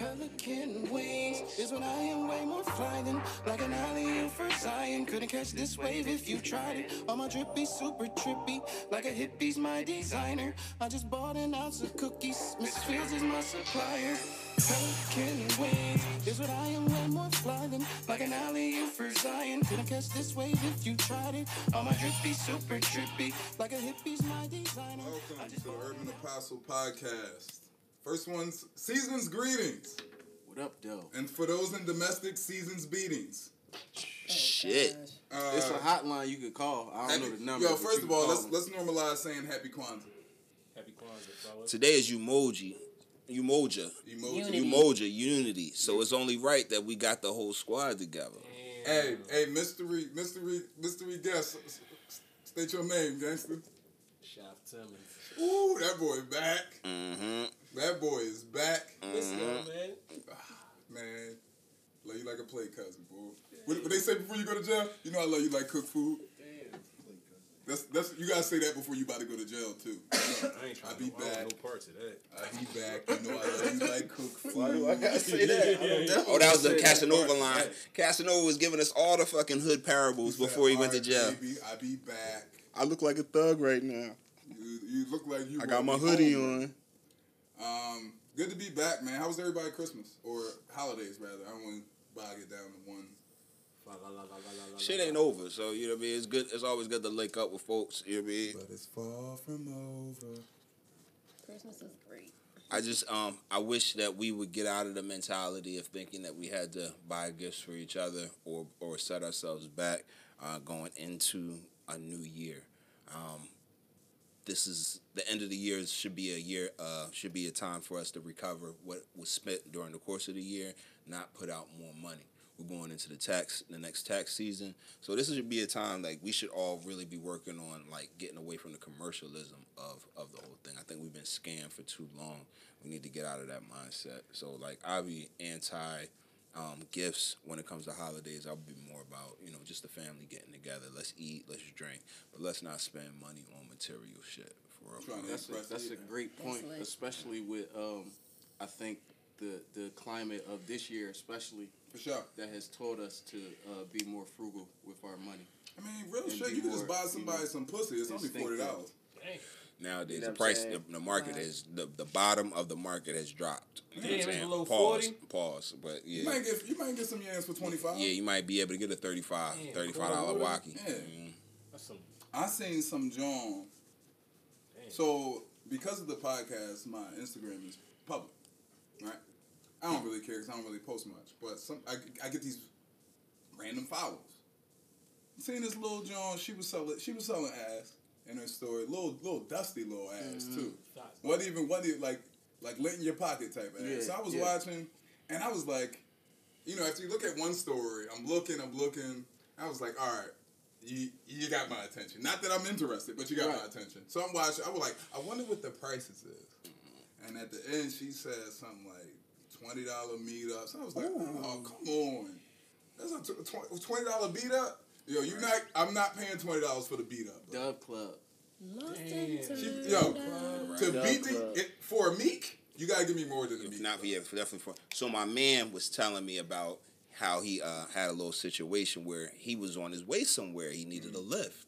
Pelican wings is when I am way more fly than like an alley for Zion. Couldn't catch this wave if you tried it. All my drippy super trippy, like a hippie's my designer. I just bought an ounce of cookies. Miss Fields is my supplier. Pelican wings is what I am way more fly than like an alley for Zion. Couldn't catch this wave if you tried it. All my drippy super trippy, like a hippie's my designer. I Welcome just to bought Urban Apostle Podcast. First one's season's greetings, What up, though? and for those in domestic, season's beatings. Shit. Uh, It's a hotline you could call. I don't happy- know the number. Yo, first of all, let's them. let's normalize saying Happy Kwanzaa. Happy Kwanzaa, fellas. Today is Umoji. Umoja. Emoji. Unity. Umoja, unity. So it's only right that we got the whole squad together. Hey, hey, mystery, mystery, mystery guest. s- s- State your name, gangster. Shop Timmons. Ooh, that boy back. Mm-hmm. That boy is back. What's up, man? Man, love you like a play cousin, boy. What, what they say before you go to jail? You know I love you like cook food. That's that's you gotta say that before you about to go to jail too. I ain't trying I be to I back. no parts of that. I be back. You know I love you like cook food. Why do I gotta say that? I don't. Oh, that was the Say Casanova line. Casanova was giving us all the fucking hood parables before he went to jail. Baby, I be back. I look like a thug right now. You, you look like you. I got my hoodie home. on. Um, good to be back, man. How was everybody Christmas or holidays rather? I don't want to bog it down to one. Shit ain't over, so you know what I mean. It's good. It's always good to link up with folks. You know what I mean. But it's far from over. Christmas is great. I just um I wish that we would get out of the mentality of thinking that we had to buy gifts for each other or or set ourselves back uh, going into a new year. Um, this is the end of the year should be a year uh, should be a time for us to recover what was spent during the course of the year, not put out more money. We're going into the tax the next tax season, so this should be a time like we should all really be working on like getting away from the commercialism of of the whole thing. I think we've been scammed for too long. We need to get out of that mindset. So like I'll be anti um, gifts when it comes to holidays. I'll be more about you know just the family getting together. Let's eat, let's drink, but let's not spend money on material shit. For real. Trying That's a, impress that's a great point, especially with um, I think the the climate of this year, especially For sure. that has taught us to uh, be more frugal with our money. I mean, real shit. be You can just more, buy you somebody know, some pussy. It's only forty instinctive. dollars. Dang. Nowadays, You know the price, I'm the, the market Right. is the the bottom of the market has dropped. You know Damn, what I'm below pause, 40? pause. But yeah, You might get you might get some yams for twenty five. yeah, you might be able to get a 35 Damn, 35 dollar cool. walkie. Yeah. Mm. Some. I seen some John. So because of the podcast, my Instagram is public, right? I don't really care because I don't really post much, but some I, I get these random follows. Seen this little John, she was selling she was selling ass in her story, little little dusty little ass mm-hmm. too. Thoughts. What even what even like like lint in your pocket type ass. Yeah, so I was yeah. watching, and I was like, you know, after you look at one story, I'm looking, I'm looking. I was like, all right, you you got my attention. Not that I'm interested, but you got my attention. So I'm watching. I was like, I wonder what the prices is. And at the end, she said something like twenty dollar meetups. I was like, oh come on, that's a tw- tw- twenty dollar beat up. Yo, you not? I'm not paying twenty dollars for the beat up. bro. Dub Club. Lost Damn. into She- yo, dark. To Dub beat the Club. it, for a meek, you gotta give me more than a If meek. not, yeah, for definitely for. So my man was telling me about how he uh, had a little situation where he was on his way somewhere. He needed a lift,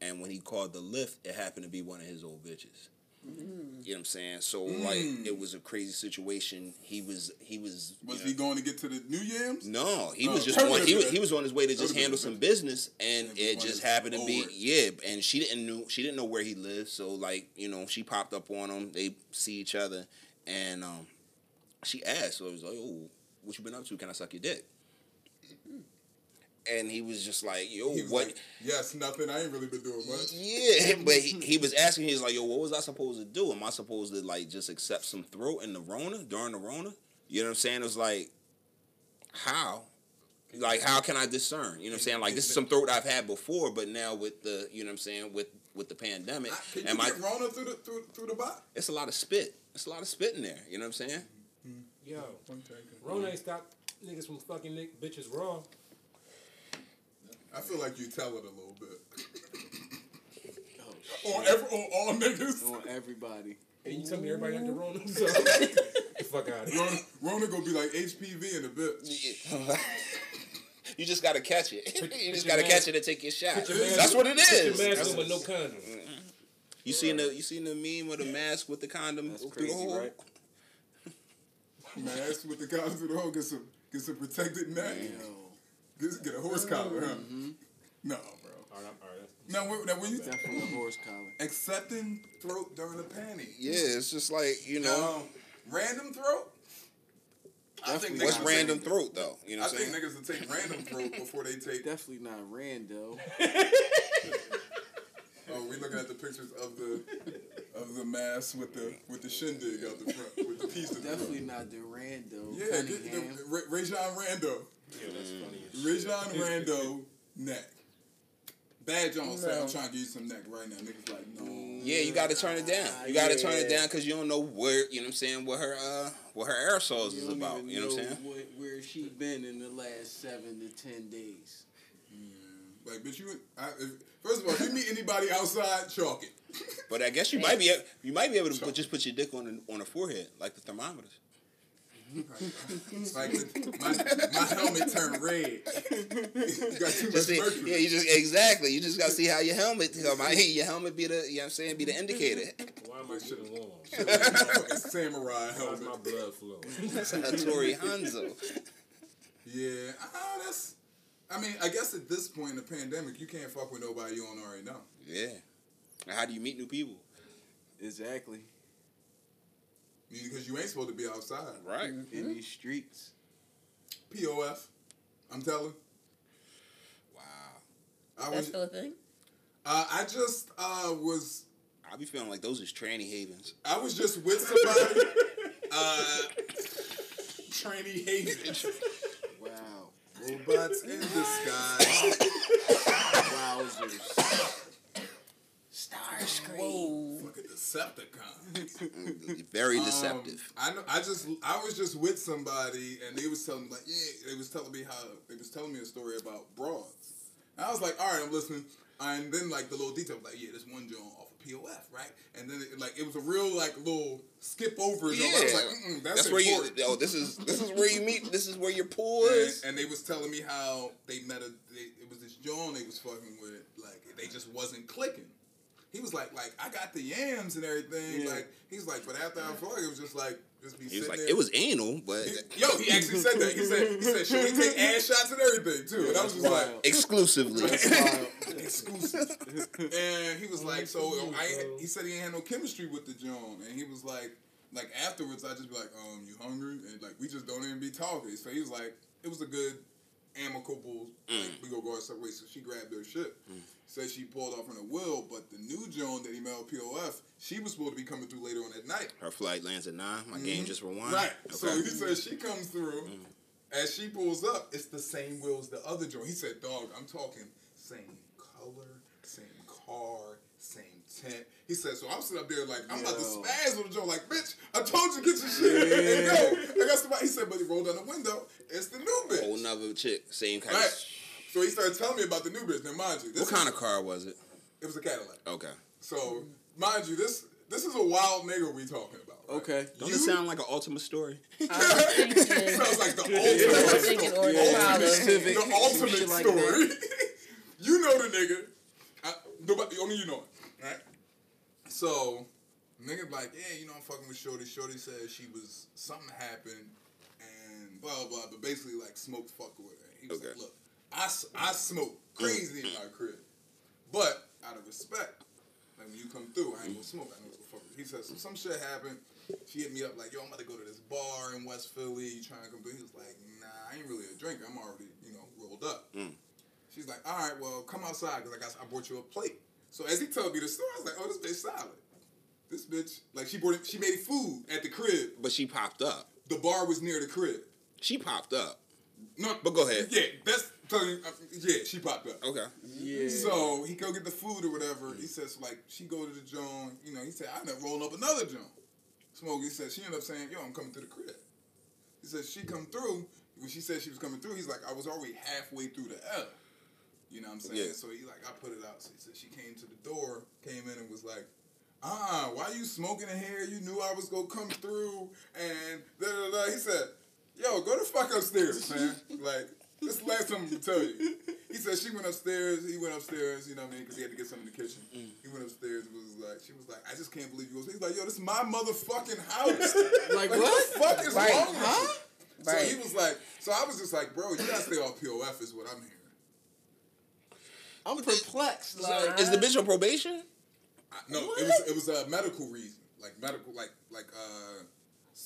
and when he called the lift, it happened to be one of his old bitches. You know what I'm saying? So like, Mm. it was a crazy situation. He was he was. you Was know- he going to get to the New Yams? No, he Oh, was just that on, he was he was on his way to just handle some business, and it just happened to be over. yeah. And she didn't know she didn't know where he lived, so like you know she popped up on him. They see each other, and um, she asked, so it was like, "Oh, what you been up to? Can I suck your dick?" And he was just like, "Yo, He was what?" like, yes, nothing. I ain't really been doing much. Yeah, but he, he was asking. He was like, "Yo, what was I supposed to do? Am I supposed to like just accept some throat in the Rona during the Rona?" You know what I'm saying? It was like, how? Like, how can I discern? You know what I'm saying? Like, this is some throat I've had before, but now with the, you know what I'm saying, with with the pandemic, I- Can you am I? get Rona through the through, through the bot? It's a lot of spit. It's a lot of spit in there. You know what I'm saying? Mm-hmm. Yo, Rona ain't stop niggas from fucking nick bitches raw. I feel like you tell it a little bit. Oh, on every on all niggas. on everybody. And you tell me everybody got the Rona, so fuck out of here. Rona, Rona gonna be like HPV in a bit. you just gotta catch it. you just gotta mask- catch it and take your shot. Put your mask- That's what it is. Put your mask on with no condom. you seen the you seen the meme with the mask with the condom That's through crazy, the hole? right? Mask with the condom of the hole, get some get some protected neck. Yo, Get, get a horse collar, huh? No, bro. All right, all right. Now, when, now when you definitely a horse collar. accepting throat during a panty, Yeah, it's just like you know. um, random throat. I think What's random take- throat though? You know I what I'm think saying? niggas will take random throat before they take. Definitely not rando. Oh, we looking at the pictures of the of the mask with the with the shindig out the front with the piece of Definitely not the rando. Yeah, get Cunningham. the, Ra- Rajon Rando. Yeah, that's funny. As shit. Rajon Rando neck. Bad Jones said, I'm trying to give you some neck right now. Niggas like, no. Yeah, you got to turn it down. You got to turn it down because you don't know where you know what I'm saying what her uh what her aerosols You is about. You know what I'm saying? what- where she been in the last seven to ten days. Yeah. Like, bitch, you. I, if, first of all, if you meet anybody outside, chalk it. But I guess you might be you might be able to put, just put your dick on the, on the forehead like the thermometers. Like, my, my helmet turned red. you got too much see, mercury. yeah, you just exactly. You just got to see how your helmet. My, your helmet be the you know what I'm saying be the indicator. Why am I getting warm? Samurai Why's helmet. my blood flow? That's Hattori Hanzo. Yeah, ah, that's. I mean, I guess at this point in the pandemic, you can't fuck with nobody you don't already know. Yeah. How do you meet new people? Exactly. Because you ain't supposed to be outside. Right. In these streets. POF. I'm telling. Wow. I That's was. still a thing. Uh, I just uh, was. I be feeling like those is tranny havens. I was just with somebody. uh, trainee haven. Wow. Robots in disguise. Wowzers. Whoa. Fucking Decepticon. Very Um, deceptive. I know. I just. I was just with somebody, and they was telling me like, yeah, they was telling me how they was telling me a story about broads. And I was like, all right, I'm listening. And then like the little detail, like, yeah, this one joint off of POF, right? And then it, like it was a real like little skip over. yeah. joint. I was like, Mm-mm, that's, that's where you. important. Oh, this is this is where you meet. This is where your pool And, is. and they was telling me how they met a. They, it was this John they was fucking with. Like they just wasn't clicking. He was like, like I got the yams and everything. Yeah. Like he's like, but after I fought, it was just like just be He was sitting like, there. it was anal, but He- Yo, he actually said that. He said, he said, should we take ass shots and everything too? And I was just like, Wild. exclusively. exclusive. and he was like, so I, he said he ain't had no chemistry with the John, and he was like, like afterwards, I just be like, um, you hungry? And like we just don't even be talking. So he was like, it was a good, amicable. Like, we go go our separate ways. So she grabbed her shit. Said she pulled off in a will, but the new Joan that he mailed POF, she was supposed to be coming through later on that night. Her flight lands at nine. My game just rewind. Mm-hmm. Right. So Okay. he said she comes through. As she pulls up, it's the same wheel as the other Joan. He said, "Dog, I'm talking same color, same car, same tent." He said, "So I'm sitting up there like I'm about to spaz with the joint. Like, bitch, I told you get your shit and go. I got somebody." He said, "But he rolled down the window. It's the new bitch." Whole nother chick, same kind Right. of. So he started telling me about the new bitch. Now, mind you, this What kind is- of car was it? It was a Cadillac. Okay. So, mind you, this this is a wild nigga we talking about. right? Okay. Don't You- it sound like an ultimate story? I was Sounds like the ultimate thinking story. Orange Yeah. Palo. Civic, the ultimate like story. you know the nigga. I, nobody, only you know it, right? So, nigga like, yeah, you know I'm fucking with Shorty. Shorty said she was something happened and blah blah. But basically, like, smoked fuck with her. He was Okay. like, look, I, I smoke crazy in my crib, but out of respect, like when you come through, I ain't gonna smoke. I know the fuck. He said, so some shit happened. She hit me up like, yo, I'm about to go to this bar in West Philly. You trying to come through? He was like, nah, I ain't really a drinker. I'm already, you know, rolled up. Mm. She's like, all right, well, come outside because I got I brought you a plate. So as he told me the story, I was like, oh, this bitch solid. This bitch, like, she brought it, she made food at the crib. But she popped up. The bar was near the crib. She popped up. No, But go ahead. Yeah, that's telling you. uh, Yeah, she popped up. Okay. Yeah. So he go get the food or whatever. He says like she go to the joint. You know, he said I done roll up another joint. Smoke. He said she ended up saying, "Yo, I'm coming to the crib." He said she come through. When she said she was coming through, he's like, I was already halfway through the L. You know what I'm saying? Yeah. So he like I put it out. So he said she came to the door, came in and was like, ah, why you smoking in here? You knew I was gonna come through, and da da da. He said, yo, go the fuck upstairs, man. like, this is the last time I'm gonna tell you. He said she went upstairs. He went upstairs. You know what I mean? Because he had to get something in the kitchen. Mm. He went upstairs. and Was like, she was like, I just can't believe you. Was. He's like, yo, this is my motherfucking house. Like, what? what? the fuck is Right. wrong with Huh? you? So Right. he was like, so I was just like, bro, you gotta stay off POF is what I'm hearing. I'm perplexed. So, Like, is the bitch on probation? I, no, it was it was a medical reason, like medical, like like uh,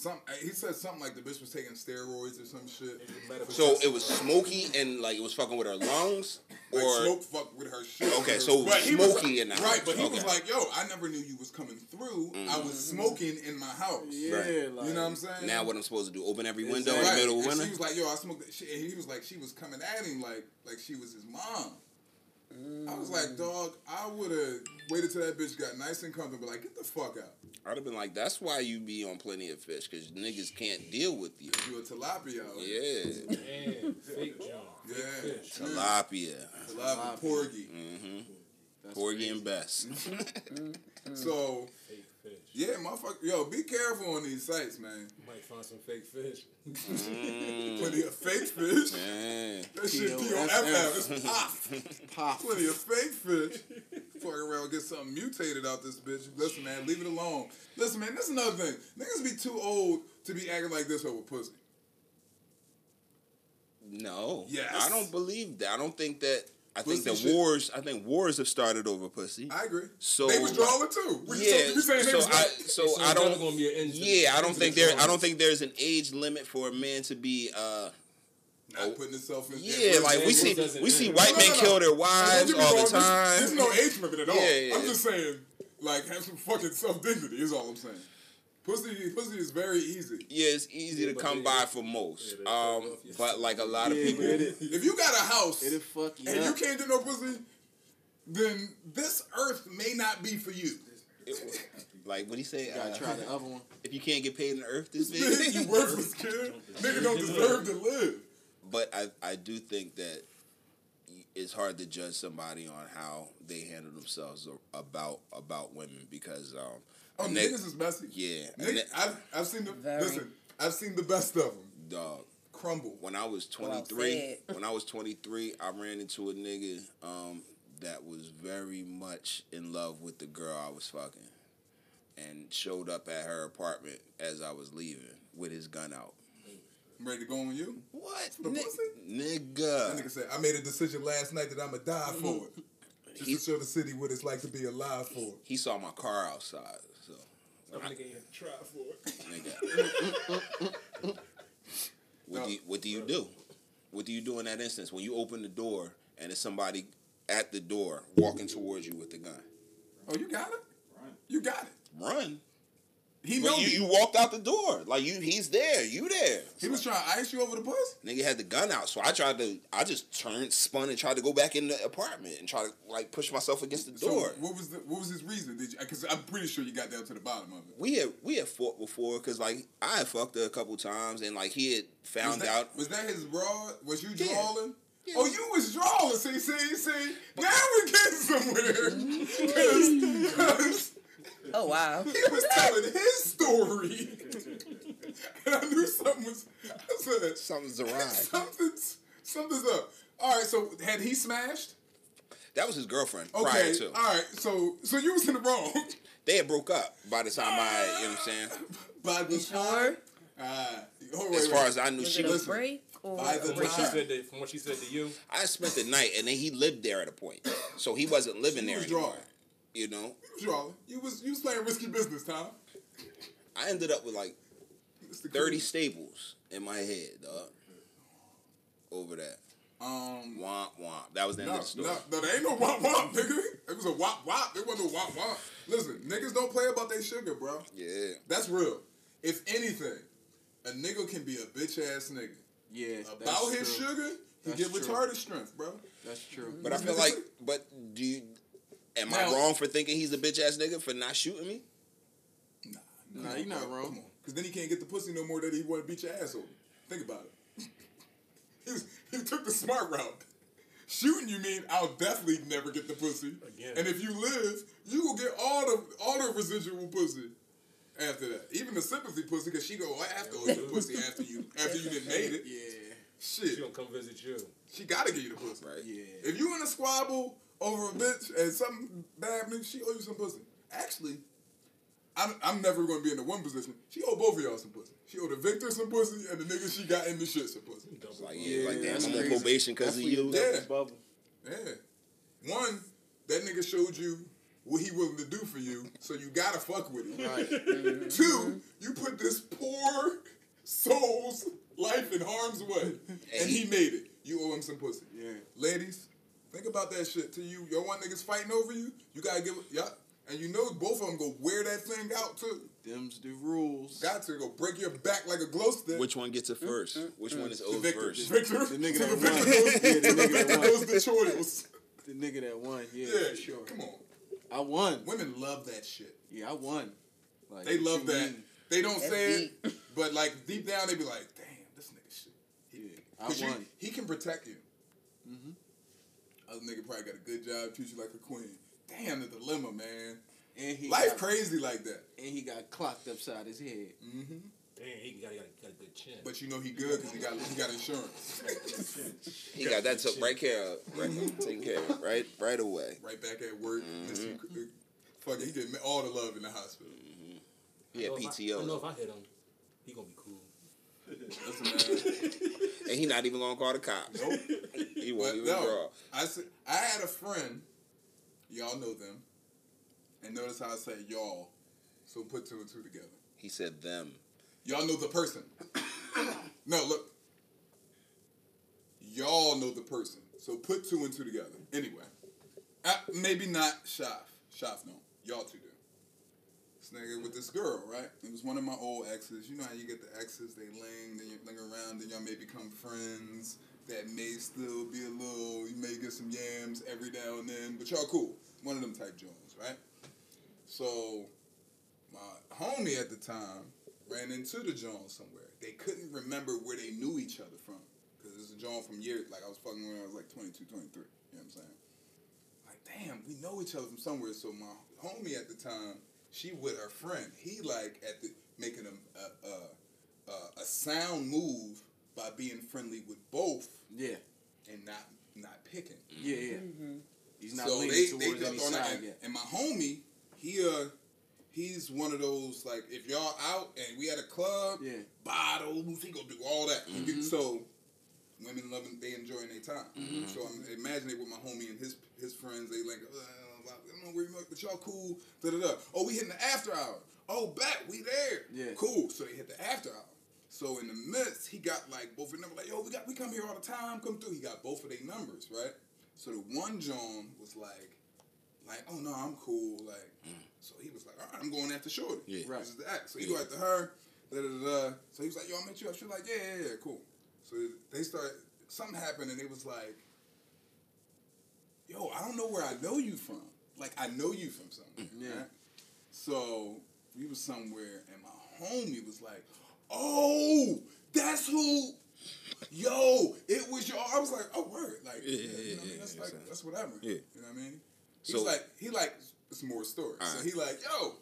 some. Uh, he said something like the bitch was taking steroids or some shit. So it was smoky and like it was fucking with her lungs, Like or smoke fuck with her shit. Okay, so But he was- smoky in the right? But he was Okay. like, "Yo, I never knew you was coming through. I was smoking in my house. yeah, Right. like, You know what I'm saying? now what I'm supposed to do? Open every window Exactly. in the middle of and winter? She was like, "Yo, I smoked." That shit. And he was like, she was coming at him like like she was his mom. I was like, dog, I would have waited till that bitch got nice and comfortable. Like, get the fuck out. I'd have been like, that's why you be on plenty of fish because niggas can't deal with you. You a tilapia. out here. Yeah, And fake John. Yeah. Fish. tilapia, Tilapia, porgy. mm-hmm. that's Porgy crazy. and Bess. So Fake fish. yeah, motherfucker, yo, be careful on these sites, man. Might find some fake fish. Mm. Plenty of fake fish. Yeah. That shit P O F F. It's pop. Pop. Plenty of fake fish. Fucking around, get something mutated out this bitch. Listen, man, leave it alone. Listen, man, this is another thing. Niggas be too old to be acting like this over pussy. No. Yes. I don't believe that. I don't think that. I think Pussy the shit. wars. I think wars have started over pussy. I agree. So- they was drawing too. We- so yeah. you saying they So was I. So So I don't. gonna be an end Yeah, I don't think there. I don't think there's an age limit for a man to be. uh not putting itself in. Yeah, like we see. We see white No, no, men no, no. kill their wives all the wrong, there's- time. There's, no age limit at all. Yeah, yeah. I'm just saying, like, have some fucking self dignity. Is all I'm saying. Pussy, pussy is very easy. Yeah, it's easy to come they- by for most. yeah, they Um, fuck off but like a lot of people, but it, If you got a house it'll fuck you and you can't get no pussy, then this earth may not be for you. it- like what he say? You gotta Uh, try the other one. if you can't get paid in the earth, this you big. worthless kid. Nigga don't deserve to live. But I, I do think that it's hard to judge somebody on how they handle themselves about about women because um, Oh, a nigg- niggas is messy. yeah, a Nigga, I've, I've seen the Very. listen. I've seen the best of them dog. crumble. When I was 23, said. when I was 23, I ran into a nigga um, that was very much in love with the girl I was fucking and showed up at her apartment as I was leaving with his gun out. I'm ready to go on you. What? The Ni- pussy? That nigga. nigga said, I made a decision last night that I'ma die mm. for it. Just He- to show the city what it's like to be alive for it. He saw my car outside, so Some nigga ain't had to try for it. nigga. what, No. do you, what do you do? What do you do in that instance when you open the door and there's somebody at the door walking towards you with the gun? Oh, you got it? You got it. Run. He know you, you walked out the door. Like you he's there. You there. He was trying to ice you over the puss? Nigga had the gun out, so I tried to. I just turned, spun, and tried to go back in the apartment and try to like push myself against the So door. what was the what was his reason? Did you? Because I'm pretty sure you got down to the bottom of it. we had we had fought before because like I had fucked her a couple times and like he had Was found that, out. Was that his raw? Was you Yeah. drawing? Yeah. Oh, you was drawing. See, see, see. Now we're getting somewhere. Cause, Because Oh wow. he was telling his story. and I knew something was. I said, Something's awry. something's, something's up. All right, so had he smashed? That was his girlfriend Okay, prior to. all right. So, so you was in the wrong. They had broke up by the time I, you know what I'm saying. By the You sure? Ah, oh, wait, As wait. far as I knew, Was she it a was. break or By the From what she said to, from what she said to you, I spent the night and then he lived there at a point, so he wasn't living She there was anymore. drawing. You know, You was drawing. You was you was playing risky business, Tom. I ended up with like 30 Cool. staples in my head, dog. Over that. Um, Womp womp. That was the end no, of the story. no, no, there ain't no wop wop, nigga. It was a wop wop. There wasn't no wop wop. Listen, niggas don't play about their sugar, bro. Yeah. That's real. If anything, a nigga can be a bitch ass nigga. Yeah, About that's his true. sugar, he That's get true. retarded strength, bro. That's true. But I feel like, but do you, am I wrong for thinking he's a bitch ass nigga for not shooting me? Nah, Nah, you not wrong. Come on, because then he can't get the pussy no more that he want to beat your ass over. Think about it. he, was, he took the smart route. Shooting you mean I'll definitely never get the pussy. Again. And if you live, you will get all the all the residual pussy after that. Even the sympathy pussy, because she go after all your pussy after you after you didn't made it. Yeah, Shit. She gonna come visit you. she gotta give you the pussy. Right. yeah. If you in a squabble over a bitch and something bad happens, she owe you some pussy. Actually, I'm, I'm never going to be in the one position. She owe both of y'all some pussy. She owe the victor some pussy and the nigga she got in the shit some pussy. Like, yeah, like damn, that's I'm on probation because That's of when you. Yeah. bubble. Yeah. One, that nigga showed you what he willing to do for you, so you gotta fuck with him. Right. Mm-hmm. Two, you put this poor soul's life in harm's way, and he made it. You owe him some pussy. Yeah. Ladies, think about that shit. To you, your one niggas fighting over you, you gotta give it. Yeah, and you know both of them go wear that thing out too. Them's the rules. Got to go break your back like a glow stick. Which one gets it mm, first? Mm, Which one mm. is the owed victor, first? victor, The nigga that won. Yeah, the nigga that victor won. goes the choice. The nigga that won. Yeah, Yeah, for sure. Come on, I won. women love that shit. Yeah, I won. Like, They love that. mean? They don't That's say it, but like deep down they be like, "Damn, this nigga shit." Yeah, I Cause you, won. he can protect you. Mm-hmm. Other nigga probably got a good job, treat you like a queen. Damn, the dilemma, man. And he Life got, crazy like that. And he got clocked upside his head. hmm Damn, he got, got, got a good chin. But you know he good because he got he got insurance. He got that took right care of, right, taken care of, right, right away. right back at work. Mm-hmm. miss uh, Fuck it, he get all the love in the hospital. He had I know if I- I know if I hit him, he gonna be cool. Doesn't matter. And he not even gonna call the cops. Nope. He won't even no, draw. I said I had a friend. Y'all know them, and notice how I say y'all. So put two and two together. He said them. Y'all know the person. no, look. Y'all know the person. So put two and two together. Anyway, uh, maybe not Shaf. Shaf no. Y'all two do. Nigga with this girl, right? It was one of my old exes. You know how you get the exes, they ling, then you linger around, then y'all may become friends. That may still be a little, you may get some yams every now and then, but y'all cool. One of them type Jones, right? So, my homie at the time ran into the Jones somewhere. They couldn't remember where they knew each other from. Because it's a Jones from years, like I was fucking when I was like 22, 23. You know what I'm saying? Like, damn, we know each other from somewhere. So my homie at the time, she with her friend. He like at the making a a, a, a, a sound move by being friendly with both Yeah. and not not picking. Yeah, yeah. He's not so leaning they, towards they any jumped on that. side And, yet. and my homie, he uh he's one of those like if y'all out and we at a club, Yeah. bottles, he gonna do all that. Mm-hmm. get- So women loving they enjoying their time. So I'm imagining it with my homie and his his friends. They like, uh, I don't know where you at, but y'all cool. Da da da. Oh, we hitting the after hour. Oh, back, we there. Yeah. Cool. So they hit the after hour. So in the midst, he got like both of them like, yo, we got we come here all the time. Come through. He got both of their numbers right. So the one John was like, like, oh no, I'm cool. Like, mm. so he was like, all right, I'm going after Shorty. Yeah. Right. This is the act. So he go after her. Da, da, da. So he was like, yo, I'll meet you up. She was like, yeah, yeah, yeah, cool. So they started, something happened and it was like, yo, I don't know where I know you from. Like, I know you from somewhere. Mm-hmm. Yeah. Right? So we was somewhere and my homie was like, oh, that's who. Yo, it was your. I was like, oh word, like, Yeah, you yeah, know what I yeah, mean? That's yeah, like, that's whatever. Yeah. You know what I mean? He's So- like, he like it's more stories. So he like, yo,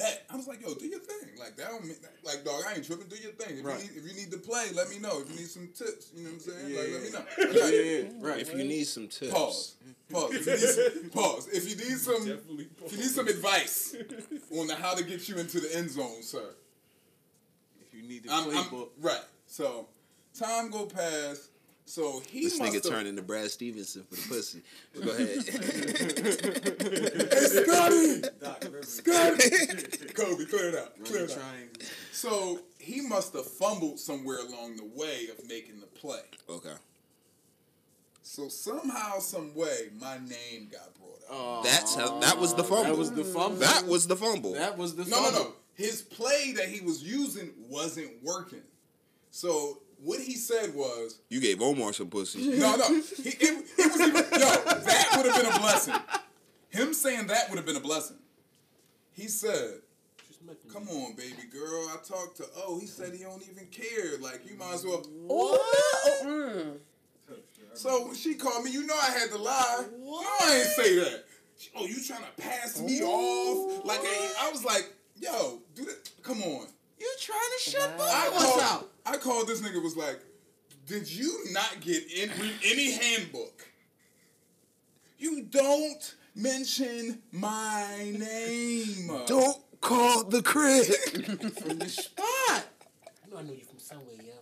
bet. I was like, yo, do your thing. Like that don't mean like dog, I ain't tripping, do your thing. If Right. you need if you need to play, let me know. If you need some tips, you know what I'm saying? Yeah, like yeah. let me know. Yeah, yeah, yeah. Right. If you need some tips, Pause. Pause. If you need some, pause. If you need some if you need some advice on the how to get you into the end zone, sir. If you need the I'm, I'm- playbook. right. So time go past. So he this must nigga have- turned into Brad Stevenson for the pussy. But go ahead. Hey, Scotty! Scotty! Kobe, clear it out. Clear it out. So he must have fumbled somewhere along the way of making the play. okay. So somehow, some way, my name got brought up. Oh, That's how, that was the fumble. That was the fumble. That was the fumble. That was the No, no, no. His play that he was using wasn't working. So what he said was, you gave Omar some pussy. no, no. He, it, it was even, yo, that would have been a blessing. Him saying that would have been a blessing. He said, Just met the Come on, baby girl. I talked to Oh. He said he don't even care. Like you might as well. Oh, mm. So when she called me, you know I had to lie. No, I ain't say that. She- Oh, you trying to pass me off? Like I, I was like, yo, do that. Come on. You trying to shut both I of us called, out? I called this nigga was like, did you not get in, any handbook? You don't mention my name. Don't call the crib. From the spot. You know I knew you from somewhere, yo.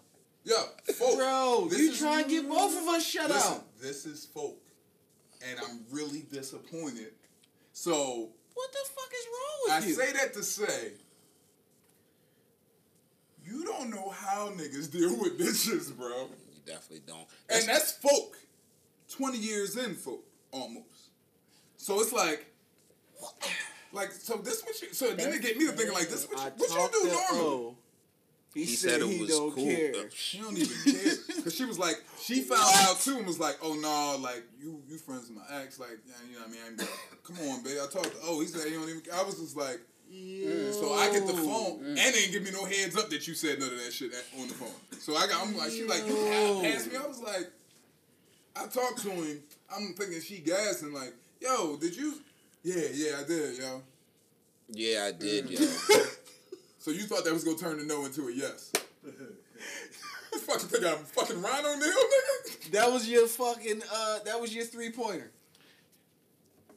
Yo, folk. Bro, this you is- trying to get both of us shut Listen, out. this is folk. And I'm really disappointed. So What the fuck is wrong I with you? I say that to say, you don't know how niggas deal with bitches, bro. You definitely don't. And that's folk. 20 years in, folk, almost. So it's like, like, so this what you, so then it get me to thinking like, this what you, what you do to normally? Oh, he, he said, said it he was don't cool. care. She don't even care. Cause she was like, she found out too and was like, oh no, like you you friends with my ex, like yeah, you know what I mean? I'm, come on, babe. I talked to oh, he said he don't even. I was just like, so I get the phone and they didn't give me no heads up that you said none of that shit at- on the phone. So I got, I'm like, she like, you Yo. passed me. I was like, I talked to him. I'm thinking she gassing like, yo, did you? Yeah, yeah, I did, yo. yeah, I did, yo. So you thought that was gonna turn the no into a yes? You fucking think I'm fucking Rhino Neil, nigga? That was your fucking uh that was your three pointer.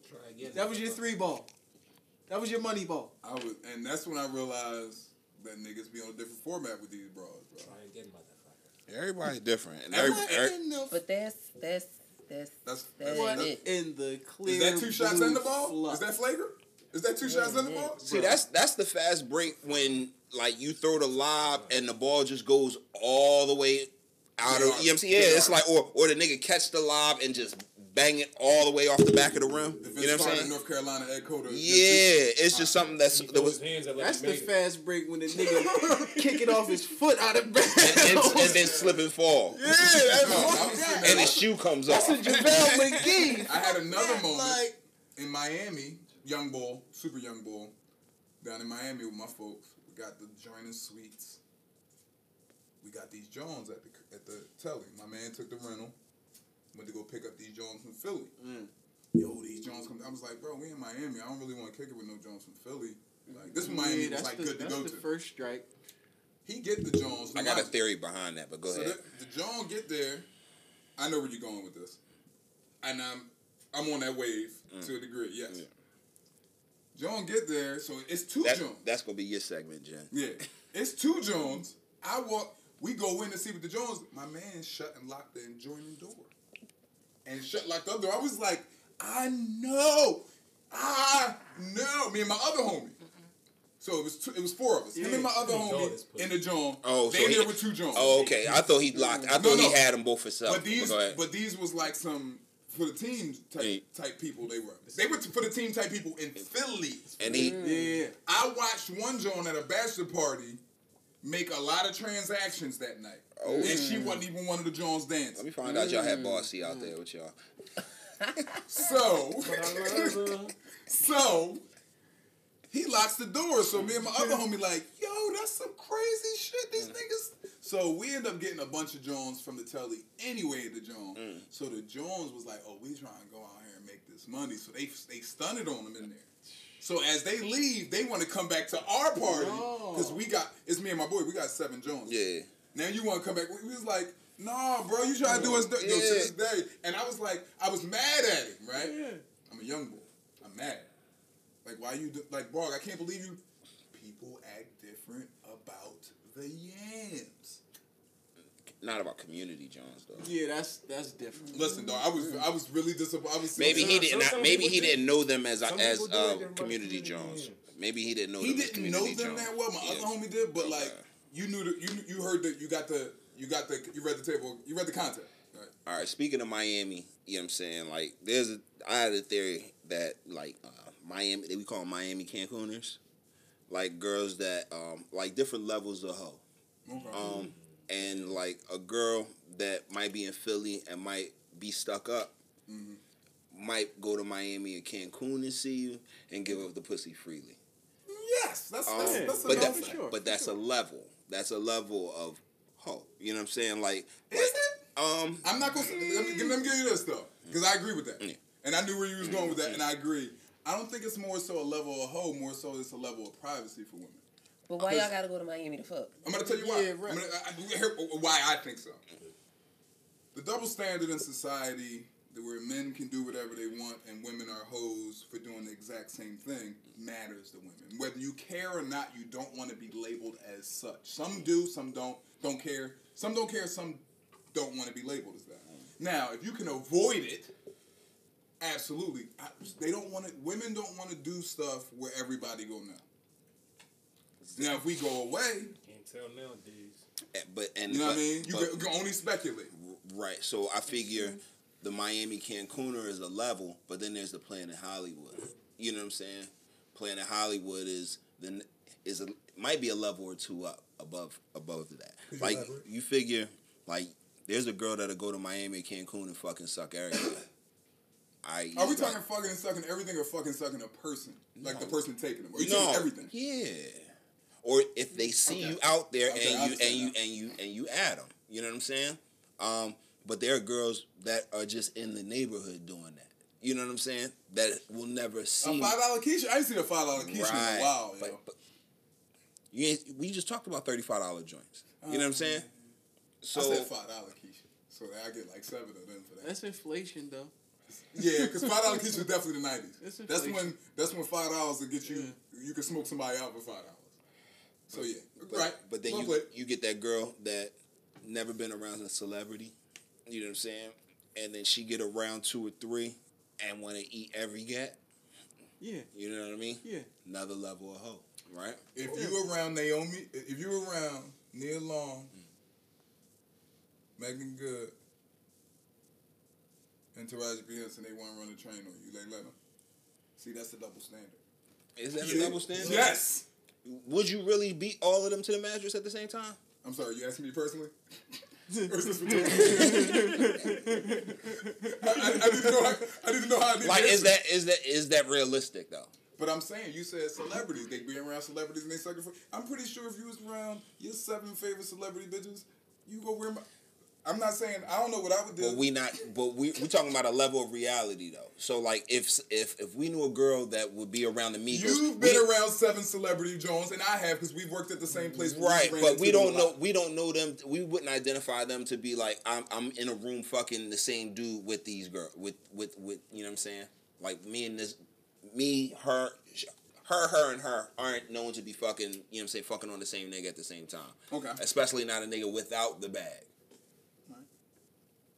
Try again. That was your three ball. That was your money ball. I was, and that's when I realized that niggas be on a different format with these bros, bro. Try again, motherfucker. Everybody's different. And Every- every, every- the But that's that's that's That's, that's that's it. in the clear. is that two shots in the ball? fluff. Is that flagrant? Is that two shots in the ball? see, Bro. that's that's the fast break when like you throw the lob and the ball just goes all the way out of. You know what I'm saying? Yeah, it's like or or the nigga catch the lob and just bang it all the way off the back of the rim. If You know what I'm saying? North Carolina Ed Cota. Yeah, it's just something that's that was his hands up like That's the fast break when the nigga kick it off his foot out of bounds. and, and, and then slip and fall. yeah, that's No, I that. sitting And his shoe comes That's off. a JaVale McGee. I had another moment Like, in Miami, young bull, super young bull, down in Miami with my folks. We got the joining suites. We got these Jones at the at the telly. My man took the rental. Went to go pick up these Jones from Philly. Mm. Yo, these Jones come. I was like, bro, we in Miami. I don't really want to kick it with no Jones from Philly. Like this Miami yeah, was that's like the, good to that's go the to. first strike. He get the Jones. I got a theory behind that, but go so ahead. the, the John get there. I know where you're going with this, and I'm I'm on that wave to a degree. Yes. Yeah. John get there, so it's two That, Jones. that's gonna be your segment, Jen. Yeah, it's two Jones. I walk. We go in to see what the Jones. My man shut and locked the adjoining door, and shut locked the other door. I was like, I know, I know. Me and my other homie. So it was two, it was four of us. Yeah. Him and my other He homie in the John. Oh, they so he- there with two Jones. Oh, okay. I thought he locked. I thought No, he had them both for self. But these, go but these was like some for the team type Hey. type people. They were. They were for the team type people in Philly. and he, Yeah, I watched one Joan at a bachelor party make a lot of transactions that night, Oh. and she wasn't even one of the Jones let me find out y'all had mm. Bossy out there with y'all. So, so he locks the door. So me and my other homie like, yo, that's some crazy shit. These mm. niggas. So we end up getting a bunch of Jones from the telly anyway. The Jones. Mm. So the Jones was like, oh, we trying to go out here and make this money. So they they stunted on them in there. So as they leave, they want to come back to our party because we got it's me and my boy. We got seven Jones. Yeah. Now you want to come back? We we was like, nah, bro, you trying to do us yo, to Yeah. this day. And I was like, I was mad at him, right? Yeah. I'm a young boy. I'm mad. Like, why you do, like, bro? I can't believe you. People act different about the yams. Not about community Jones though. Yeah, that's that's different. Listen, though, I was I was really disappointed. I was Maybe he did some- not. some Maybe he do. didn't know them as Some as uh, community community Jones. names. Maybe he didn't know He them didn't know community them Jones. that well. My Yeah. other homie did, but Okay. like you knew the, you you heard that you got the you got the you read the table you read the content. Right. All right, speaking of Miami, you know what I'm saying? Like, there's a, I had a theory that, like, uh, Miami, we call Miami Cancuners. Like, girls that, um, like, different levels of hoe. Okay. Um, and, like, a girl that might be in Philly and might be stuck up might go to Miami and Cancun and see you and give up the pussy freely. yes, that's Um, that's, that's but, no- but that's a level. That's a level of hoe. You know what I'm saying? Like, Is like- it? Um, I'm not gonna. Let me, let me give you this though, because I agree with that, Yeah. and I knew where you was going with that, and I agree. I don't think it's more so a level of hoe, more so it's a level of privacy for women. But why y'all gotta go to Miami to fuck? I'm gonna tell you why. Yeah, right. I'm gonna, I, I, here, why I think so. The double standard in society, that where men can do whatever they want and women are hoes for doing the exact same thing, matters to women. Whether you care or not, you don't want to be labeled as such. Some do, some don't. Don't care. Some don't care. Some don't want to be labeled as that. Now, if you can avoid it, absolutely. I, they don't want to. Women don't want to do stuff where everybody go now. Now, if we go away, Can't tell nowadays. eh, but and you know what I mean? You but- can, can only speculate. Right. So I figure the Miami Cancuner is a level, but then there's the Planet Hollywood. You know what I'm saying? Planet Hollywood is then is a might be a level or two up above above that. Like elaborate? you figure like there's a girl that'll go to Miami Cancun and fucking suck everything. I Are we talking fucking and sucking everything or fucking sucking a person? Like the person taking them? Or you no taking everything? Yeah. Or if they see Okay. you out there Okay, I and you and understand you and you and you add them, you know what I'm saying? Um, but there are girls that are just in the neighborhood doing that. You know what I'm saying? That will never A see. five dollar quiche? I ain't seen a five dollar quiche in a while, yo. But, but you we just talked about thirty five dollar joints. You know what I'm saying? So I said five dollar quiche, so I get like seven of them for that. That's inflation, though. yeah, because five dollar quiche was definitely the nineties. That's when that's when five dollars will get you. You can smoke somebody out for five dollars. So yeah, but, right. But then Well you played. you get that girl that never been around a celebrity. You know what I'm saying? And then she get around two or three and want to eat every gat. Yeah, You know what I mean? yeah. Another level of hoe, right? If oh, you around Naomi, if you around Nia Long, mm. Meagan Good, and Taraji P. Henson, they want to run a train on you. Like, let them. See, that's the double standard. Is that See? a double standard? Yes. Would you really beat all of them to the mattress at the same time? I'm sorry, you asking me personally? Or is this for you? I, I, I need to know how, I need to know how I Like, is that is that is that realistic though? But I'm saying, you said celebrities. They be around celebrities and they suck for. I'm pretty sure if you was around your seven favorite celebrity bitches, you go wear my. I'm not saying I don't know what I would do. But we not. But we we talking about a level of reality though. So like, if if if we knew a girl that would be around the Migos, You've been we- around seven celebrity Jones, and I have because we've worked at the same place. Right, but we don't know. We don't know them. We wouldn't identify them to be like I'm. I'm in a room fucking the same dude with these girls. With with with you know what I'm saying? Like me and this, me, her, her, her, and her aren't known to be fucking. You know what I'm saying? Fucking on the same nigga at the same time. Okay. Especially not a nigga without the bag.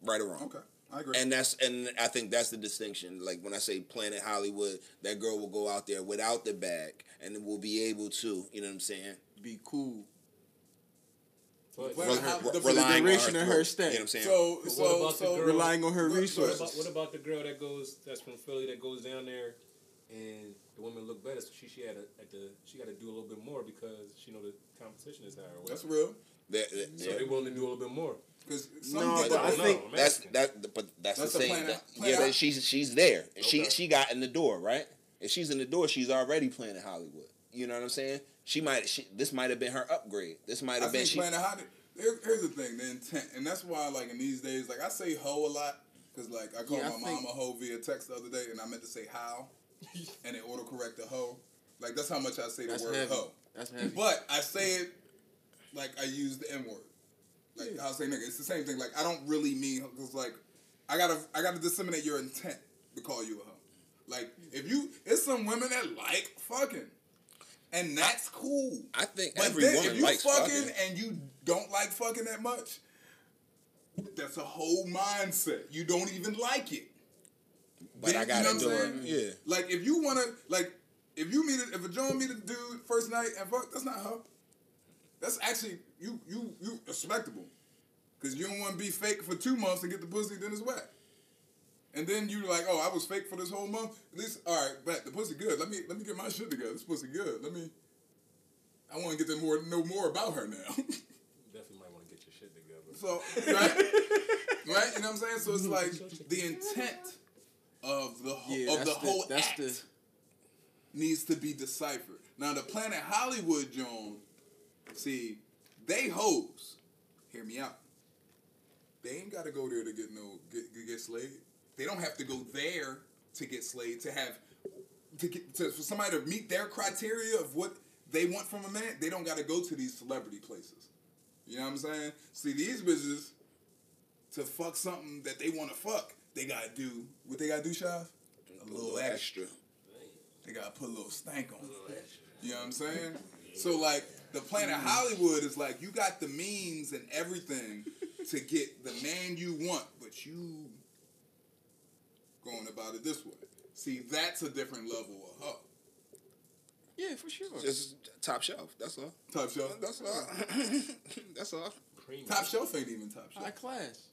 Right or wrong. Okay, I agree. And that's and I think that's the distinction. Like when I say Planet Hollywood, that girl will go out there without the bag and will be able to, you know what I'm saying? Be cool. But, Well, Re- how- the- the duration of her throat, stay. You know what I'm saying? so, so, what about the so girl- Relying on her What- what resources. about, what about the girl that goes that's from Philly that goes down there and the women look better, so she she had to, at the she got to do a little bit more because she know the competition is higher. That's real. That- that- So they willing to do a little bit more. Because some No, get but I don't think I'm that's that, but that's, That's the the same. plan- that- yeah, but out. she's she's there. She Okay. she got in the door, right? If she's in the door, she's already playing in Hollywood. You know what I'm saying? She might. She, this might have been her upgrade. This might have been. think She, Planet Hollywood. Here, here's the thing, the intent, and that's why, like in these days, like I say "hoe" a lot because, like, I called Yeah, I my think- mom a hoe via text the other day, and I meant to say "how," and it autocorrect the hoe. Like that's how much I say the That's word heavy. "hoe." That's heavy. But I say it like I use the N word. Like I'll say nigga. It's the same thing. Like I don't really mean because like I gotta I gotta disseminate your intent to call you a hoe. Like mm. if you it's some women that like fucking. And that's cool. I think But every then woman if you likes fucking, fucking. and you don't like fucking that much, that's a whole mindset. You don't even like it. But Then- I got you to know do what it. I'm saying? Yeah. Like if you wanna like if you meet a, if a Joan meet a dude first night and fuck, that's not her. That's actually you you you respectable. Cause you don't want to be fake for two months and get the pussy, then it's wet. And then you like, oh, I was fake for this whole month. At least, all right, but the pussy good. Let me let me get my shit together. This pussy good. Let me. I want to get to more know more about her now. Definitely might want to get your shit together. So right, right, you know what I'm saying. So it's mm-hmm. like the intent of the whole Yeah, of the that's the- whole that's act the- needs to be deciphered. Now the Planet Hollywood Joan, see, they hoes. Hear me out. they ain't got to go there to get no get get, slayed. They don't have to go there to get slayed to have to get to for somebody to meet their criteria of what they want from a man. They don't got to go to these celebrity places. You know what I'm saying? See these bitches to fuck something that they want to fuck. They gotta do what they gotta do, Shav. A little extra. They gotta put a little stank on. it. You know what I'm saying? So like the Planet mm. Hollywood is like you got the means and everything to get the man you want, but you going about it this way. See, that's a different level of hoe. Yeah, for sure. Just top shelf. That's all. Top shelf. That's all. that's all. Premium. Top shelf ain't even top shelf. High class.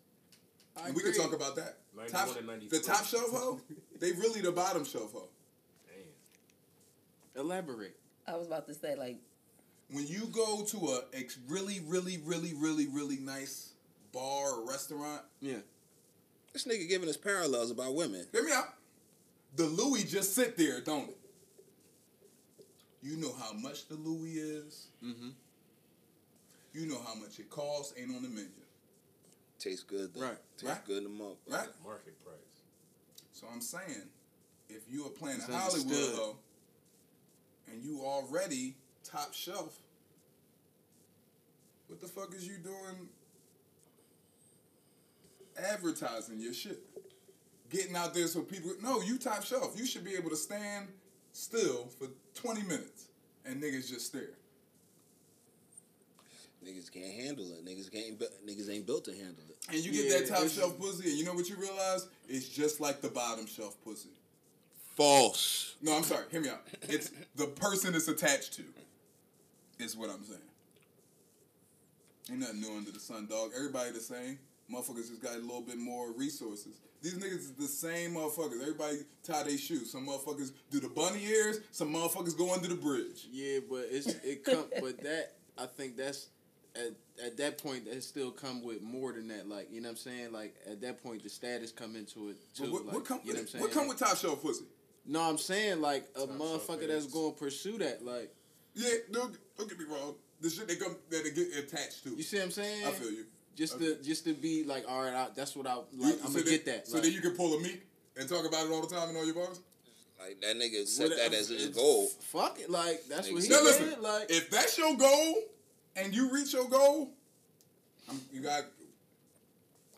I And we can talk about that. 91 Top, and 93. the top shelf hoe, they really the bottom shelf hoe. Damn. Elaborate. I was about to say like When you go to a ex- really, really, really, really, really nice bar or restaurant, Yeah. This nigga giving us parallels about women. hear me out. The Louis just sit there, don't it? You know how much the Louis is. Mm-hmm. You know how much it costs. Ain't on the menu. Tastes good though. Right. Tastes Right. good in the mouth. Right? Market price. So I'm saying, if you are playing It's a Hollywood understood. hoe, and you already top shelf, what the fuck is you doing advertising your shit? Getting out there so people no, you top shelf. You should be able to stand still for 20 minutes and niggas just stare. Niggas can't handle it. Niggas can't. bu- Niggas ain't built to handle it. And you get Yeah, that top shelf pussy, and you know what you realize? It's just like the bottom shelf pussy. False. No, I'm sorry. Hear me out. It's the person it's attached to. Is what I'm saying. Ain't nothing new under the sun, dog. Everybody the same. Motherfuckers just got a little bit more resources. These niggas is the same motherfuckers. Everybody tie their shoes. Some motherfuckers do the bunny ears. Some motherfuckers go under the bridge. Yeah, but it's it come but that I think that's at at that point that still come with more than that. Like, you know what I'm saying? Like at that point the status come into it too. But what, like, what come you know what I'm saying? what come with top shelf pussy? No, I'm saying like a Top motherfucker that's gonna pursue that. Like Yeah, don't, don't get me wrong. The shit they come that they get attached to. you see what I'm saying? I feel you. Just Okay. to just to be like, all right, I, that's what I like. You- I'm so gonna then- get that. So like, then you can pull a meek and talk about it all the time in all your bars. Like that nigga set what- that as his goal. Fuck it, like that's what he Now Now did. listen, Like if that's your goal and you reach your goal, I'm, you got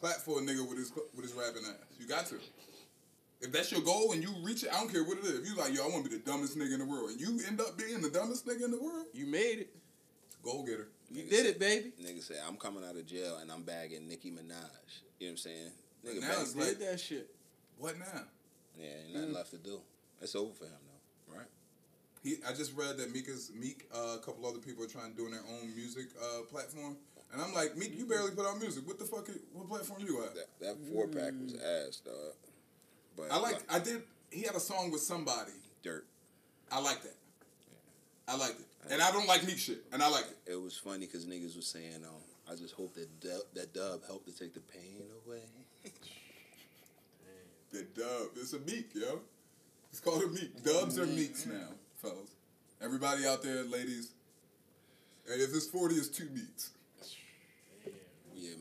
clap for a nigga with his with his rapping ass. You got to. If that's your goal and you reach it, I don't care what it is. If you like, yo, I want to be the dumbest nigga in the world, and you end up being the dumbest nigga in the world, you made it, goal getter. you Nigga did said- it, baby. Nigga say I'm coming out of jail and I'm bagging Nicki Minaj. You know what I'm saying? Nigga, now bag- it's Did that shit. What now? yeah, ain't nothing left to do. It's over for him though, right? He, I just read that Mika's Meek, uh, a couple other people are trying to do their own music uh, platform, and I'm like, Meek, you barely put out music. What the fuck? Is, What platform you at? That that four pack was ass, dog. But I like. I did. He had a song with somebody. dirt. I like that. I liked it, and I don't like Meek shit, and I like it. It was funny because niggas was saying, um, I just hope that dub, that dub helped to take the pain away. The dub. It's a Meek, yo. It's called a Meek. Dubs are Meeks now, fellas. Everybody out there, ladies. And if it's forty, it's two Meeks.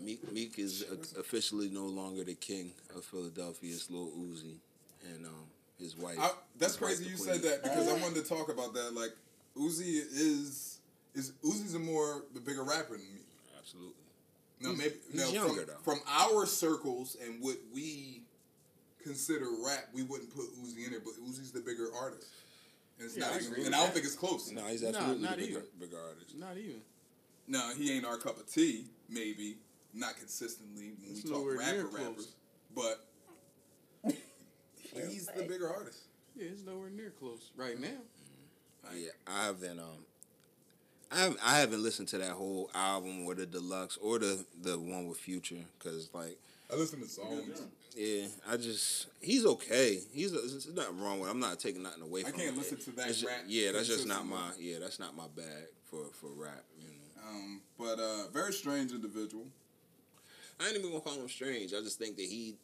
Yeah, Meek Meek is o- officially no longer the king of Philadelphia. It's Lil Uzi and um his wife. I, that's his wife, crazy the you said that because I wanted to talk about that. Like Uzi is is Uzi's a more the bigger rapper than me. Absolutely. No, maybe he's no, younger, from, though. from our circles and what we consider rap, we wouldn't put Uzi in there, but Uzi's the bigger artist. And it's Yeah, not I even, agree and I don't that. think it's close. No, he's Nah, absolutely not the bigger, even. bigger artist. Not even. No, he ain't our cup of tea. Maybe not consistently when It's we talk rapper rappers, but he's the bigger artist. Yeah, it's nowhere near close right now. Yeah, I haven't um I haven't, I haven't listened to that whole album or the deluxe or the the one with Future because like I listen to songs. yeah I just he's okay he's there's nothing wrong with him. I'm not taking nothing away from I can't him. listen to that It's ju- rap yeah that's just not my yeah that's not my bag for for rap you know Um, but uh, very strange individual. I ain't even gonna call him strange I just think that he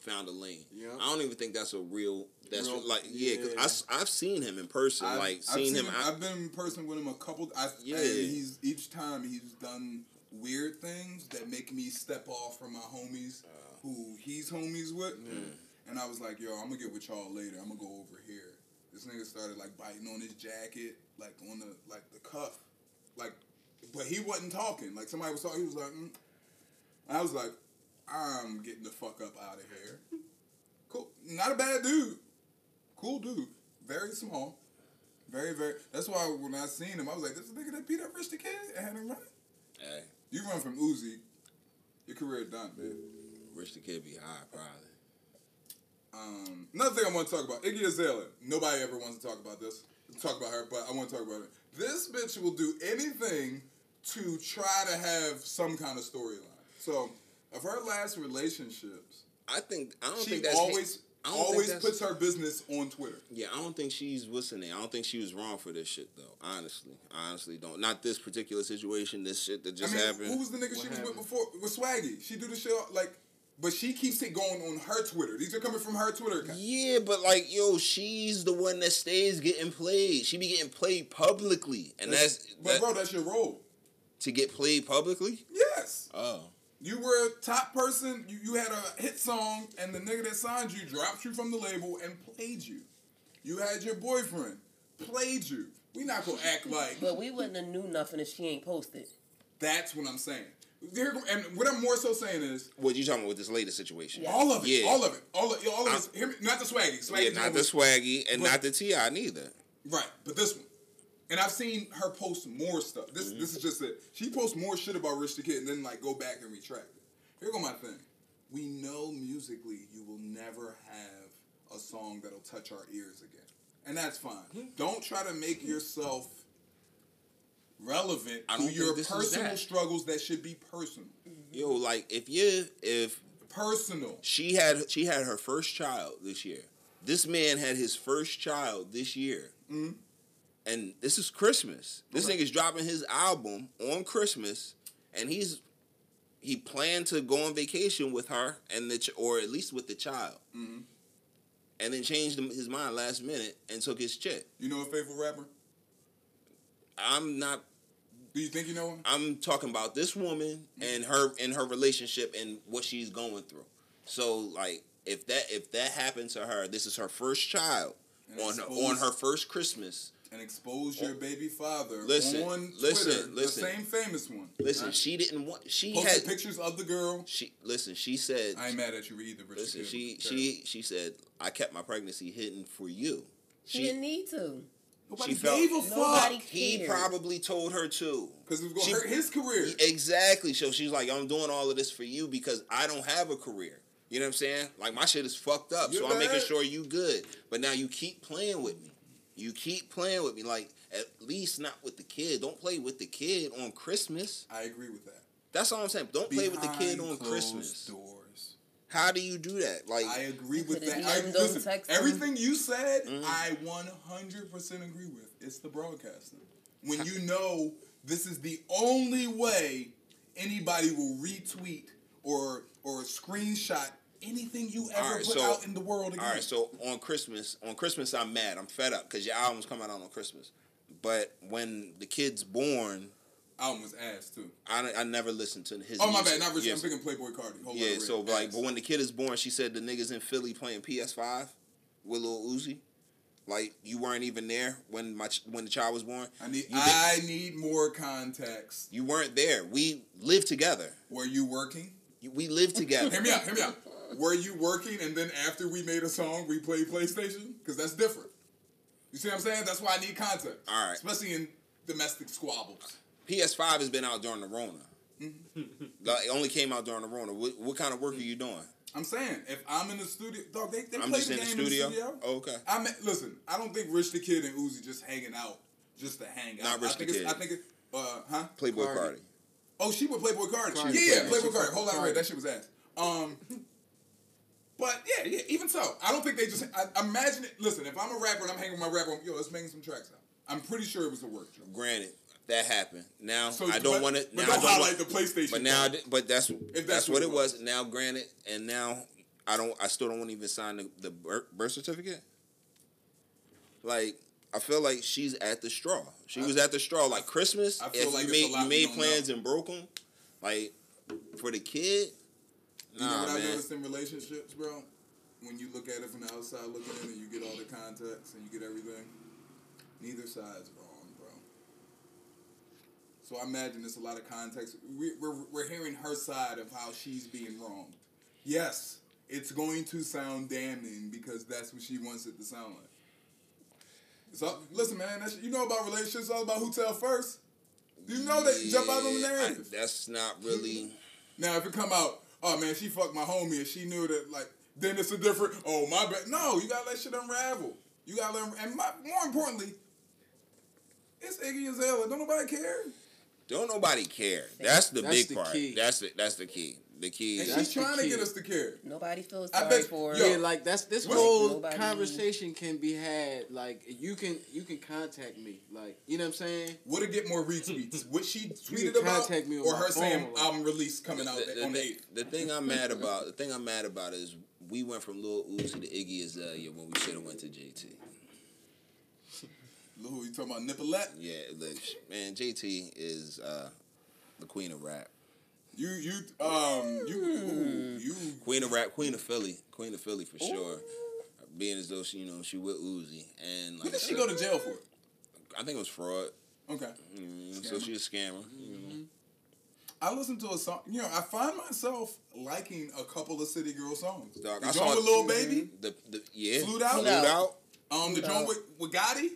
found a lane Yeah. I don't even think that's a real that's Real- like yeah yeah. I have seen him in person I've, like I've seen, him, I, I've been in person with him a couple. I, Yeah. and he's each time he's done weird things that make me step off from my homies who he's homies with. And I was like, yo, I'm gonna get with y'all later. I'm gonna go over here. This nigga started like biting on his jacket, like on the like the cuff, like, but he wasn't talking. Like somebody was talking. He was like, mm. I was like, I'm getting the fuck up out of here. Cool, not a bad dude. Cool dude. Very small. Very very. That's why when I seen him, I was like, this is the nigga that beat up Rich the Kid and had him running. Hey, You run from Uzi, your career done, man. Rich the Kid be high, probably. Um, another thing I want to talk about, Iggy Azalea. Nobody ever wants to talk about this. Talk about her, but I want to talk about it. This bitch will do anything to try to have some kind of storyline. So, of her last relationships, I think I don't she think that's always I always puts her business on Twitter. Yeah, I don't think she's listening. I don't think she was wrong for this shit though. Honestly, I honestly don't. Not this particular situation. This shit that just I mean, happened. who was the nigga What she was with before? With Swaggy. She do the shit like, but she keeps it going on her Twitter. These are coming from her Twitter account. Yeah, but like, yo, she's the one that stays getting played. She be getting played publicly, and that's, but that, bro, that's your role. to get played publicly. Yes. Oh, You were a top person. You, you had a hit song, and the nigga that signed you dropped you from the label and played you. You had your boyfriend played you. We not gonna act like But we wouldn't have knew nothing if she ain't posted. that's what I'm saying. There, and what I'm more so saying is what you talking about with this latest situation? Yeah. all of it, Yeah. all of it, all of, all of I'm- this. Not the swaggy, swaggy. Yeah, not the swaggy and but- not the T.I. neither. Right, but this one. And I've seen her post more stuff. This Mm-hmm. this is just it. She posts more shit about Rich the Kid and then like go back and retract it. Here go my thing. We know musically you will never have a song that'll touch our ears again. And that's fine. Hmm. Don't try to make yourself relevant to your personal that. struggles that should be personal. Yo, like if you if Personal. she had she had her first child this year. This man had his first child this year. Mhm. And this is Christmas. This nigga's dropping his album on Christmas and he's he planned to go on vacation with her and the ch- or at least with the child. Mhm. And then changed his mind last minute and took his chick. You know a faithful rapper? I'm not Do you think you know him? I'm talking about this woman and her and her relationship and what she's going through. So like if that if that happened to her, this is her first child And on her, on her first Christmas. And expose your baby father. Listen, on Twitter. listen, the listen. same famous one. Listen, right? she didn't want she posted had pictures of the girl. she listen, she said I ain't mad at you either, Rich. listen, she she she said I kept my pregnancy hidden for you. She, didn't need to. Nobody she felt- gave a fuck He probably told her to. because it was gonna hurt his career. Exactly. So she's like, I'm doing all of this for you because I don't have a career. You know what I'm saying? Like my shit is fucked up. You so I'm making sure you good. But now you keep playing with me. You keep playing with me. Like at least not with the kid. Don't play with the kid on Christmas. I agree with that. That's all I'm saying. Don't play with the kid on Christmas. Doors. How do you do that? Like I agree with that. I, listen, text them. everything you said, Mhm. I 100% agree with. It's the broadcasting. When you know this is the only way anybody will retweet or or a screenshot anything you ever All right, put so- out in the world again. All right, so on Christmas, on Christmas, I'm mad. I'm fed up because your album's coming out on Christmas. But when the kid's born, Album was ass too. I, I never listened to his. Oh my music. bad, not Rich. Yes. I'm picking Playboi Carti. Whole Yeah, Lotta Red. so like, but when the kid is born, she said the niggas in Philly playing PS5 with Lil Uzi. Like you weren't even there when my ch- when the child was born. I need I need more context. You weren't there. We lived together. Were you working? We lived together. Hear me out. Hear me out. Were you working and then after we made a song, we played PlayStation? Because that's different. You see what I'm saying? That's why I need context. All right. Especially in domestic squabbles. PS5 has been out during the Rona. Mm-hmm. it only came out during the Rona. What, what kind of work are you doing? I'm saying, if I'm in the studio, dog, they, they I'm play just the in the game studio. in the studio. Oh, okay. I mean, listen, I don't think Rich the Kid and Uzi just hanging out just to hang out. Not Rich I think the it's, Kid. I think it, uh, huh? Playboi Carti. Carti. Oh, she with Playboi Carti. Carti yeah, yeah, Playboi she Carti. fucked Whole lot Carti. red. That shit was ass. Um, but yeah, yeah. Even so, I don't think they just. I, imagine it. Listen, if I'm a rapper and I'm hanging with my rapper, yo, let's make some tracks out. I'm pretty sure it was a work job. Granted, that happened. Now So, I don't want to. But don't highlight the PlayStation. But now, but that's that's that's, what what it it was. Now, granted, and now I don't. I still don't want to even sign the, the birth, birth certificate. Like I feel like she's at the straw. She I- was at the straw. Like Christmas, I feel if like you made you made plans know. and broke them, Like for the kid, You know nah, what I man. noticed in relationships, bro? When you look at it from the outside looking in and you get all the context and you get everything, neither side's wrong, bro. So I imagine there's a lot of context. We, we're, we're hearing her side of how she's being wronged. Yes, it's going to sound damning because that's what she wants it to sound like. So listen, man. That's, you know about relationships. It's all about who tell first. You know that jump out on the Yeah, I- narrative. that's not really. Now, if it come out, oh man, she fucked my homie and she knew that, like, then it's a different. Oh my bad. No, you gotta let shit unravel. You gotta let, and my, more importantly, it's Iggy Azalea. Don't nobody care. Don't nobody care. That's the That's big the part. key. That's the that's the key. The key. And she's trying to key. get us to care. Nobody feels I bet- for her. yo, Yeah, like that's this What's- whole Nobody- conversation can be had. Like you can you can contact me. Like you know what I'm saying. Would it get more retweets? What she tweeted can about, me or my her saying phone, like- album release coming out the, the on the thing, eighth? the thing I'm mad about. The thing I'm mad about is we went from Lil Uzi to Iggy Azalea when we should have went to JT. Lou, you talking about Nicolette? Yeah, man, JT is uh, the queen of rap. You you um you ooh, you Queen of rap, queen of Philly, queen of Philly for sure. Being as though she, you know, she with Uzi, and like what did she said, go to jail for? I think it was fraud. Okay. Mm, so she's a scammer. you know. I listened to a song. You know, I find myself liking a couple of City Girl songs. Dog, the I joint saw- with Lil Baby, The, the yeah, Flewed Out? Flewed Flewed out. um, the No. joint with, with Gotti.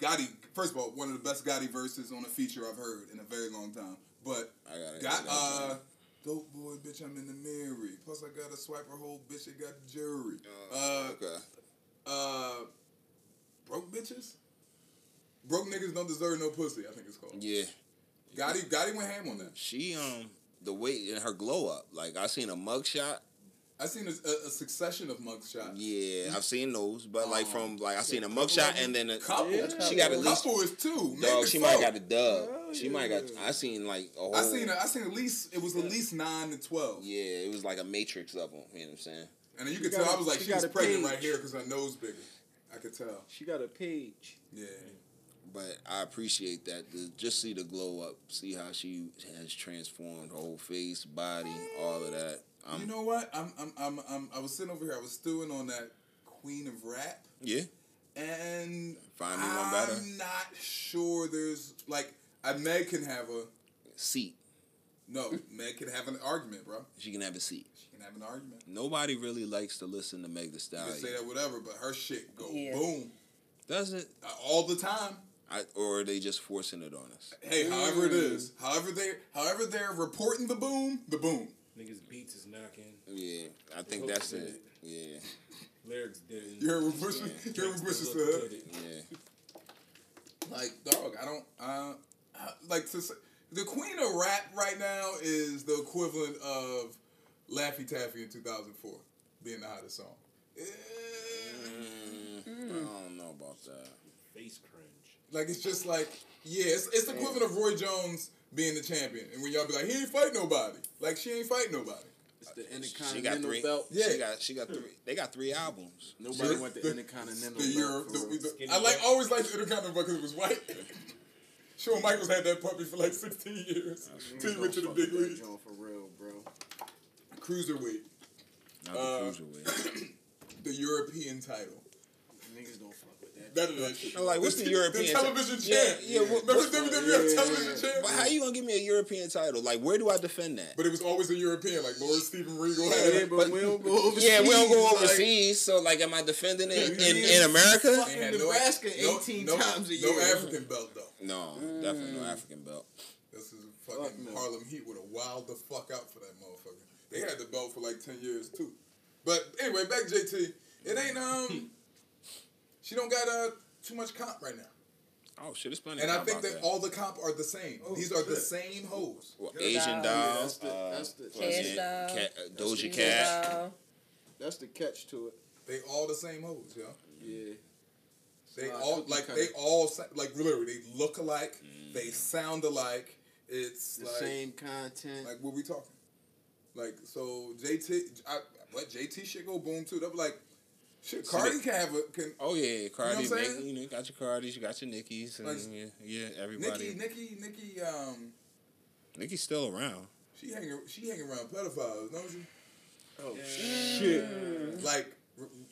Gotti, first of all, one of the best Gotti verses on a feature I've heard in a very long time. But I got uh, dope boy, bitch, I'm in the mirror. Plus, I got a swipe her whole bitch. I got the jury. Uh, Uh, okay. uh, broke bitches. Broke niggas don't deserve no pussy. I think it's called. Yeah, Gotti, Gotti went ham on that. she um the way in her glow up. Like I seen a mugshot. I seen a, a, a succession of mugshots. Yeah, I've seen those, but like Um, from like I seen a couple mugshot and then a, Couple. she got at least couple is two. dog. She might have got a dub. Oh, she might got. I seen like a whole. I seen. A, I seen at least. It was at least nine to twelve. Yeah, it was like a matrix of them. You know what I'm saying? And then you She could tell. a- I was like, she she, got was pregnant page. right here because her nose bigger. I could tell. She got a page. Yeah. But I appreciate that. To just see the glow up, see how she has transformed her whole face, body, all of that. Um, you know what? I'm, I'm. I'm. I'm. I was sitting over here. I was stewing on that Queen of Rap, yeah, and Find me one I'm not sure. There's like, I Meg can have a seat. no. Meg can have an argument, bro. She can have a seat. She can have an argument. Nobody really likes to listen to Meg the You can Stallion. say that whatever, but her shit go Yeah. boom Does it? uh, all the time. I, or are they just forcing it on us? Hey, however it is, however they, however they're reporting the boom, the boom. Niggas beats is knocking. Yeah, I think Hook that's it. it. Yeah, Lyrics didn't. You heard what Bush, you heard what Bush said. yeah. Like, dog, I don't, uh, uh, like to say, the queen of rap right now is the equivalent of Laffy Taffy in 2004 being the hottest song. Eh, Mm, I don't know about that. Face cringe. Like it's just like, yeah, it's, it's the equivalent of Roy Jones being the champion, and when y'all be like, he ain't fight nobody, like she ain't fight nobody. It's the She got Intercontinental three. belt. Yeah. She got. She got three. They got three albums. Nobody The- went the, the- Intercontinental The Euro, belt. the, for the- I like belt. always liked the Intercontinental because it was white. Shawn Michaels had that puppy for like 16 years. Niggas Till he went to the big with that leagues. joint for real, bro. Cruiserweight, Not the Uh, cruiserweight. the European title. Niggas don't fuck with that. None of that shit. No, like, what's the European The ti- television Yeah, champ. yeah, what- Remember what- WWE yeah, television yeah. champ? But how you gonna give me a European title? Like, where do I defend that? But it was always a European, like Lord Steven Regal had. Yeah, it. but, we don't go overseas. yeah, we don't go like- so, like, am I defending it in, in, Yeah. in America? Fucking Nebraska no, 18 no, times a No year. African belt though. No, definitely no African belt. This is fucking Fuck. Harlem Heat would have wild the fuck out for that motherfucker. They had the belt for like ten years too. But anyway, back to JT. It ain't um. She don't got uh too much comp right now, Oh shit, it's plenty. and I think that, all the comp are the same. These are the same hoes. well, Doll. Asian Yeah, doll. that's the- uh, that's the- what's Cash it? doll. Cat, uh, Doja the Cat. That's the catch to it. They all the same hoes, yo. Yeah. They Uh, all like they all like literally they look alike. They sound alike. It's The like same content. like what we talking. Like so JT, I, what JT shit go boom too. That was like shit. So they- can have a can. Oh yeah, Cardi. You know what Nick, you know, you got your Cardis, you got your Nickies, and Like, yeah, yeah, everybody. Nikki, Nikki, Nikki, um, Nicki's still around. She hanging she hanging around pedophiles, don't you? Oh Shit. Like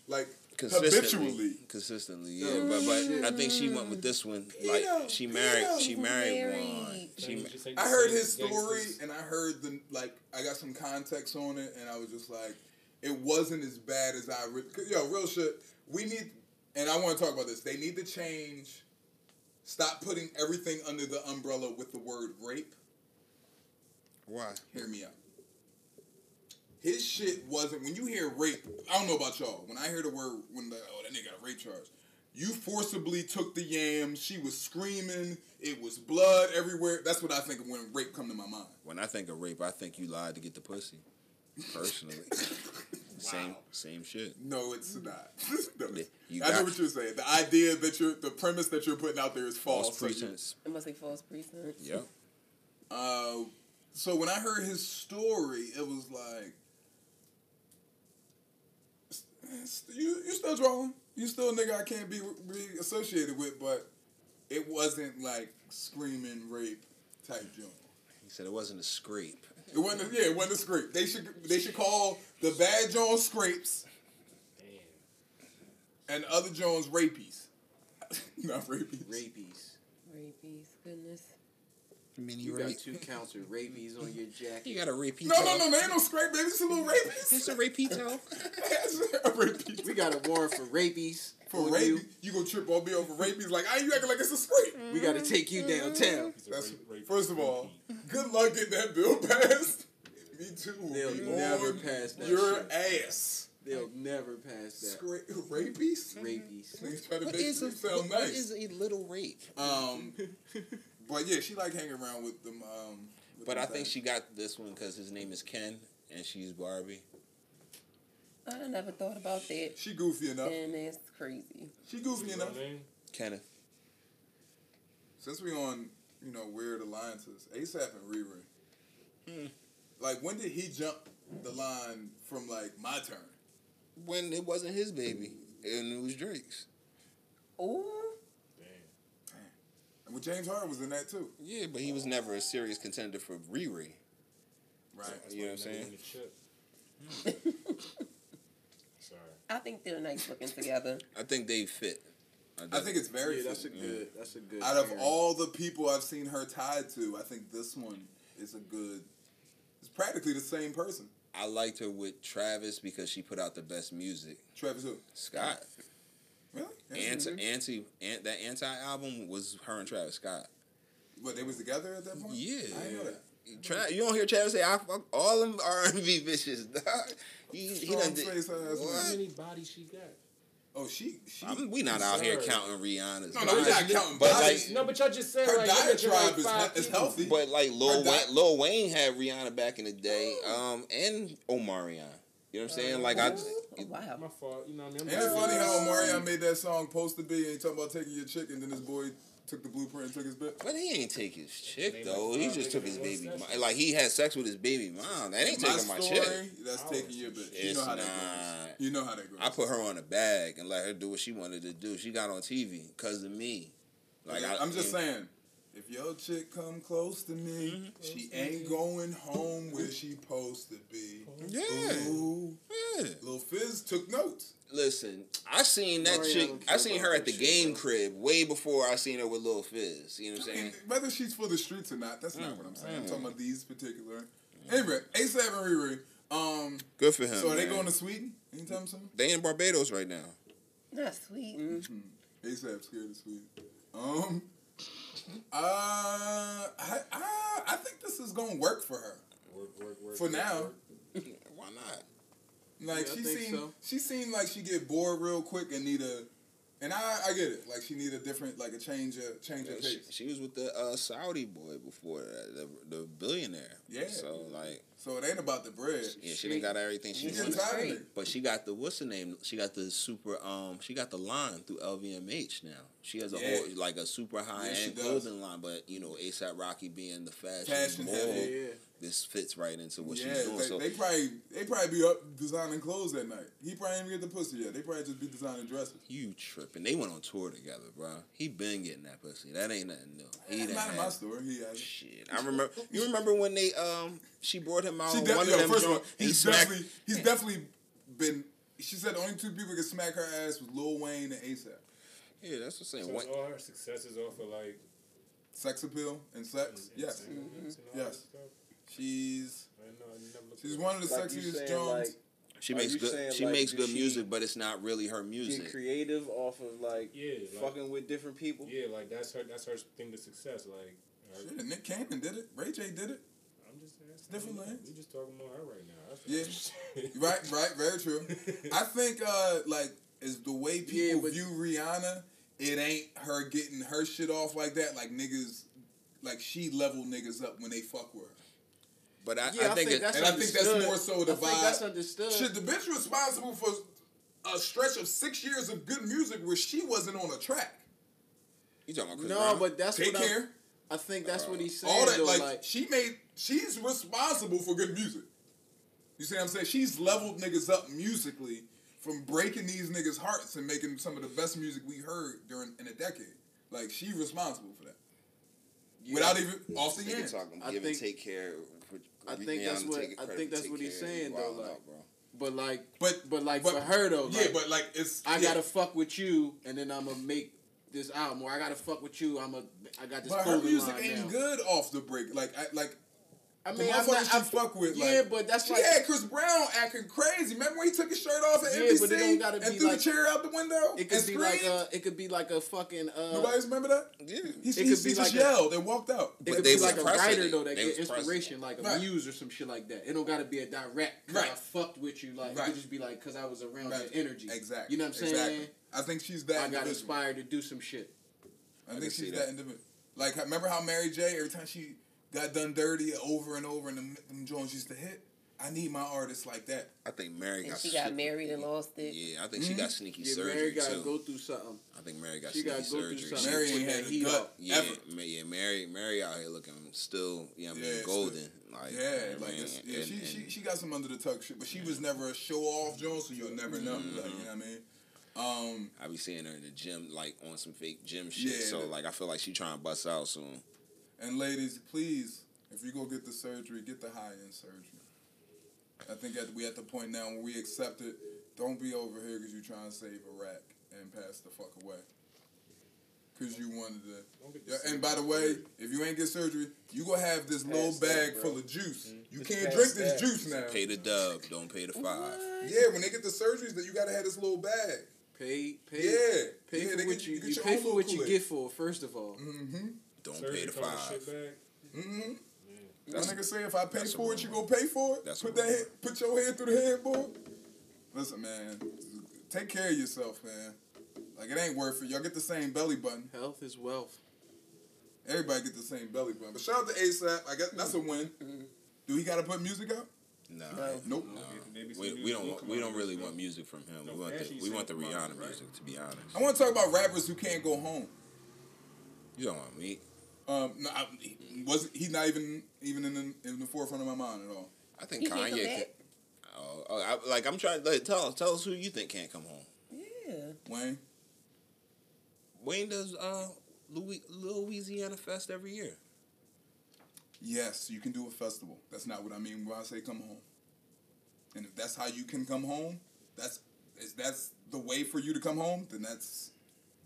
like Consistently, habitually. consistently, yeah. But but I think she went with this one. Like she married, pedo. she married Married. one. She ma- I heard his story and I heard the like I got some context on it and I was just like it wasn't as bad as I re- yo real shit. We need and I want to talk about this. They need to change. Stop putting everything under the umbrella with the word rape. why? Hear me out. His shit wasn't when you hear rape. I don't know about y'all. When I hear the word when the oh that nigga got a rape charge, you forcibly took the yam. She was screaming. It was blood everywhere. That's what I think of when rape come to my mind. When I think of rape, I think you lied to get the pussy. Personally, same same shit. No, it's not. no, it's- You I know what you're saying. The idea that you're the premise that you're putting out there is false. False So pretense. It must be false pretense. Yep. Uh, so when I heard his story, it was like, you you still drawing, you still a nigga I can't be be associated with, but it wasn't like screaming rape type joint. He said it wasn't a scrape. It wasn't. Yeah, it wasn't a scrape. They should they should call the bad Jones scrapes Damn. and other Jones rapies. Not rapies. Rapies. Rabies, goodness. Mini You got rape. two counts of rabies on your jacket. You got a rapey. No, no, no, there ain't no scrape, baby. It's a little rapies. It's a rapito. It's a rapies. We got a warrant for rabies. For on rabies, you. you gonna trip on me over rabies? Like, I you acting like it's a scrape. We got to take you downtown. He's a That's rape- rape- first of all, good luck getting that bill passed. Me too. They'll be never pass that Your shit. ass. They'll never pass that. Scrape rapies. Rabies. Niggas try to What make is a, sound what nice. is a little rape? Um, but yeah, she like hanging around with them. Um, with But them I think things. she got this one because his name is Ken and she's Barbie. I never thought about that. she goofy enough. And that's crazy. She goofy You know enough. what I mean? Kenneth. Since we on, you know, weird alliances, ASAP and Riri. Hmm. Like, when did he jump the line from like my turn? When it wasn't his baby and it was Drake's. Ooh. Damn. And with James Harden was in that too. Yeah, but he was never a serious contender for Riri. Right. You know what I'm saying? Never win the chip. Hmm. Sorry. I think they're nice looking together. I think they fit. I think it's very. Yeah, that's a fit. good. That's a good. Out of pairing. all the people I've seen her tied to, I think this one is a good. It's practically the same person. I liked her with Travis because she put out the best music. Travis who? Scott. Really? Anti, anti, an, that anti album was her and Travis Scott. What they was together at that point? Yeah. I didn't know that. Tra- you don't hear Travis say, "I fuck all them R and B bitches." dog." he he Strong done did, How many bodies she got? Oh, she. she I'm, we not out here Sir. counting Rihanna's. no, no, we bodies. not counting But bodies. like- No, but y'all just said her like you mentioned, like, diatribe is, five is healthy. But like Lil Her Wayne, Lil Wayne had Rihanna back in the day, um, and Omarion. You know what I'm saying? Like I, Oh, wow. My fault. You know what I mean? Ain't it funny how Omarion made that song "Supposed to Be" and he talking about taking your chick, and then this boy took the blueprint and took his bit. but he ain't take his chick though. He just took his baby. Mom. Like he had sex with his baby mom. That ain't my taking my story, chick. that's taking your bitch. You it's know how that not. goes. You know how that goes. I put her on a bag and let her do what she wanted to do. She got on TV because of me. Like I, I'm just yeah. saying, if your chick come close to me, she ain't going home where she supposed to be. Yeah. Ooh. Yeah. Lil Fizz took notes. Listen, I seen that Mariana chick. I seen her at the game bro. crib way before I seen her with Lil Fizz. You know what I'm saying? And whether she's for the streets or not, that's not what I'm saying. I'm Mm. talking about these particular. Anyway, A$AP and Riri. Um, Good for him. so are they man. going to Sweden anytime soon? They in Barbados right now. Not sweet. Mm. A$AP scared of Sweden. Um, uh, I, I, I think this is gonna work for her. Work, work, work, For work, now. work. Why not? Like Yeah, she seemed, so. she seemed like she get bored real quick and need a, and I, I get it. Like she need a different, like a change of, change of She, pace. she was with the uh, Saudi boy before that, the, the billionaire. Yeah. So like, So it ain't about the bread. yeah, she didn't got everything she She Yeah. wanted. tired of it. But she got the what's the name? She got the super um. She got the line through LVMH now. She has a Yeah. whole like a super high she end clothing line. But you know, ASAP Rocky being the fashion, Fashion bull, heavy. Yeah, yeah. this fits right into what yeah, she's doing. they, so they probably they probably be up designing clothes at night. He probably ain't even get the pussy yet. They probably just be designing dresses. you tripping? They went on tour together, bro. He been getting that pussy. That ain't nothing new. He It's not in my story. He has. Shit, I remember. You remember when they um she brought him out She definitely, one of them first of all, joints, and he he's definitely he's definitely been. She said the only two people that can smack her ass was Lil Wayne and ASAP. Yeah, that's what I'm saying. So What, it's all her successes off of like Sex appeal and sex. Yes, Instagram and Yes. stuff. she's I didn't know. I never she's one of the Like sexiest saying, Jones. like she makes good. saying, She like, makes good she music, but it's not really her get music. creative off of like Yeah, like- fucking with different people. Yeah, like that's her. That's her thing to success. Like, her- Shit, Nick Cannon did it. Ray J did it. I'm just asking. different We- lanes. We just talking about her right now. That's Yeah. Right, right, very true. I think uh like is the way people Yeah, view Rihanna, it ain't her getting her shit off like that. Like niggas, like she level niggas up when they fuck with her. But I, Yeah, I think, it, that's and I think that's more so the I think vibe. that's understood. Shit, the bitch responsible for a stretch of six years of good music where she wasn't on a track. you talking about Chris no, Brown? but that's Take what I'm- care. I think that's what he's saying. Uh, All that, though, like, like, she made, she's responsible for good music. You see what I'm saying? She's leveled niggas up musically from breaking these niggas' hearts and making some of the best music we heard during in a decade. Like she responsible for that. yeah, Without even off the Nigga end. talking, I give think- and take care. I think that's what- I think that's what he's saying, You though, like- out, bro. but like, But but like but- for her though, yeah, like, but like it's I yeah. gotta fuck with you, and then I'm gonna make this album, or I gotta fuck with you. I'm a, I got this. But her clothing music ain't now. good off the break. Like I like I mean, I'm not. she I'm, fuck with. yeah, like, but that's she like had Chris Brown acting crazy. Remember when he took his shirt off at Yeah, NBC but it don't gotta and threw like- the chair out the window it could and be like screamed? a, it could be like a fucking. Uh, Nobody's remember that? Yeah. He, It he, could he be just like a- yelled and walked out. It But could they be like a writer it. though that They get inspiration, like a Right. muse or some shit like that. It don't gotta be a direct. 'cause I Right. fucked with you. Like it could just be like because I was around Right. your energy. Exactly. You know what I'm saying? Exactly. I think she's that. I got inspired to do some shit. I think she's that. that individual. Like, remember how Mary J. Every time she got done dirty over and over, and them, them Jones used to hit. I need my artists like that. I think Mary And got. she got married and lost it. Yeah, I think she got sneaky Yeah, surgery Mary gotta too. go through something. I think Mary got She sneaky gotta go through surgery. something. Mary ain't had a heat gut. Yeah, ever. Ma- yeah, Mary, Mary out here looking still, you know, what I mean, Yeah, golden. Like, Yeah, I like mean, it's, yeah, and- she, and- she she got some under the tuck shit, but she was never a show off Jones, so you'll never know. Mm-hmm. Like, you know what I mean? Um, I be seeing her in the gym, like on some fake gym shit. Yeah, so like, I feel like she trying to bust out soon. And ladies, please, if you go get the surgery, get the high end surgery. I think at, we at the point now when we accept it. Don't be over here because you're trying to save Iraq and pass the fuck away. Because you wanted to. Yeah, and by the way, if you ain't get surgery, you gonna have this little Pass that, bag bro. full of juice. You Just can't pass drink this that. juice now. Pay the dub, don't pay the five. Yeah, when they get the surgeries, that you gotta have this little bag. Pay, pay, Yeah, pay yeah, for what get- you, get you pay for what you get for. First of all, Mm-hmm. Don't Surgery pay the come five. shit bag. Mm-hmm. My That's- nigga say if I pay for it, you rumor. gonna pay for it. That's put a that head, put your head through the headboard. Listen, man, take care of yourself, man. Like it ain't worth it. Y'all get the same belly button. health is wealth. Everybody get the same belly button. But shout out to ASAP. I guess that's a win. Do he got to put music out? No, No. Nope. no. Maybe some We, we don't will want, come we don't really want music from him. We want the we want the said come out, Rihanna music. To be honest, I want to talk about rappers who can't go home. you don't want me. Um, no, I, he wasn't he's not even even in the, in the forefront of my mind at all. I think He can't come Kanye. back? Can, oh, oh, I, like I'm trying. Like, tell us, tell us who you think can't come home. Yeah. Wayne, Wayne does uh Louis, Louisiana Fest every year. yes, you can do a festival. That's not what I mean when I say come home. And if that's how you can come home, that's if that's the way for you to come home. Then that's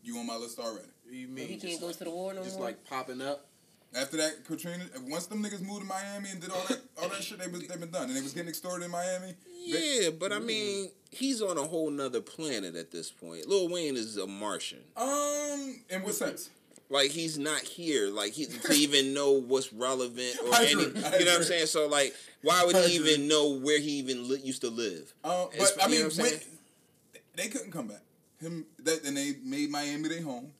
you on my list already. You mean he just can't go like, to the war no just more. like popping up? After that, Katrina, once them niggas moved to Miami and did all that all that shit, they was they been done, and they was getting extorted in Miami. They- Yeah, but I mean, he's on a whole nother planet at this point. Lil Wayne is a Martian. um, in what sense? Like he's not here. Like he to even know what's relevant or I any. You know what I'm saying? So like, why would he even know where he even li- used to live? Uh, It's- but I mean, what I'm when, they couldn't come back. Him that and they made Miami their home,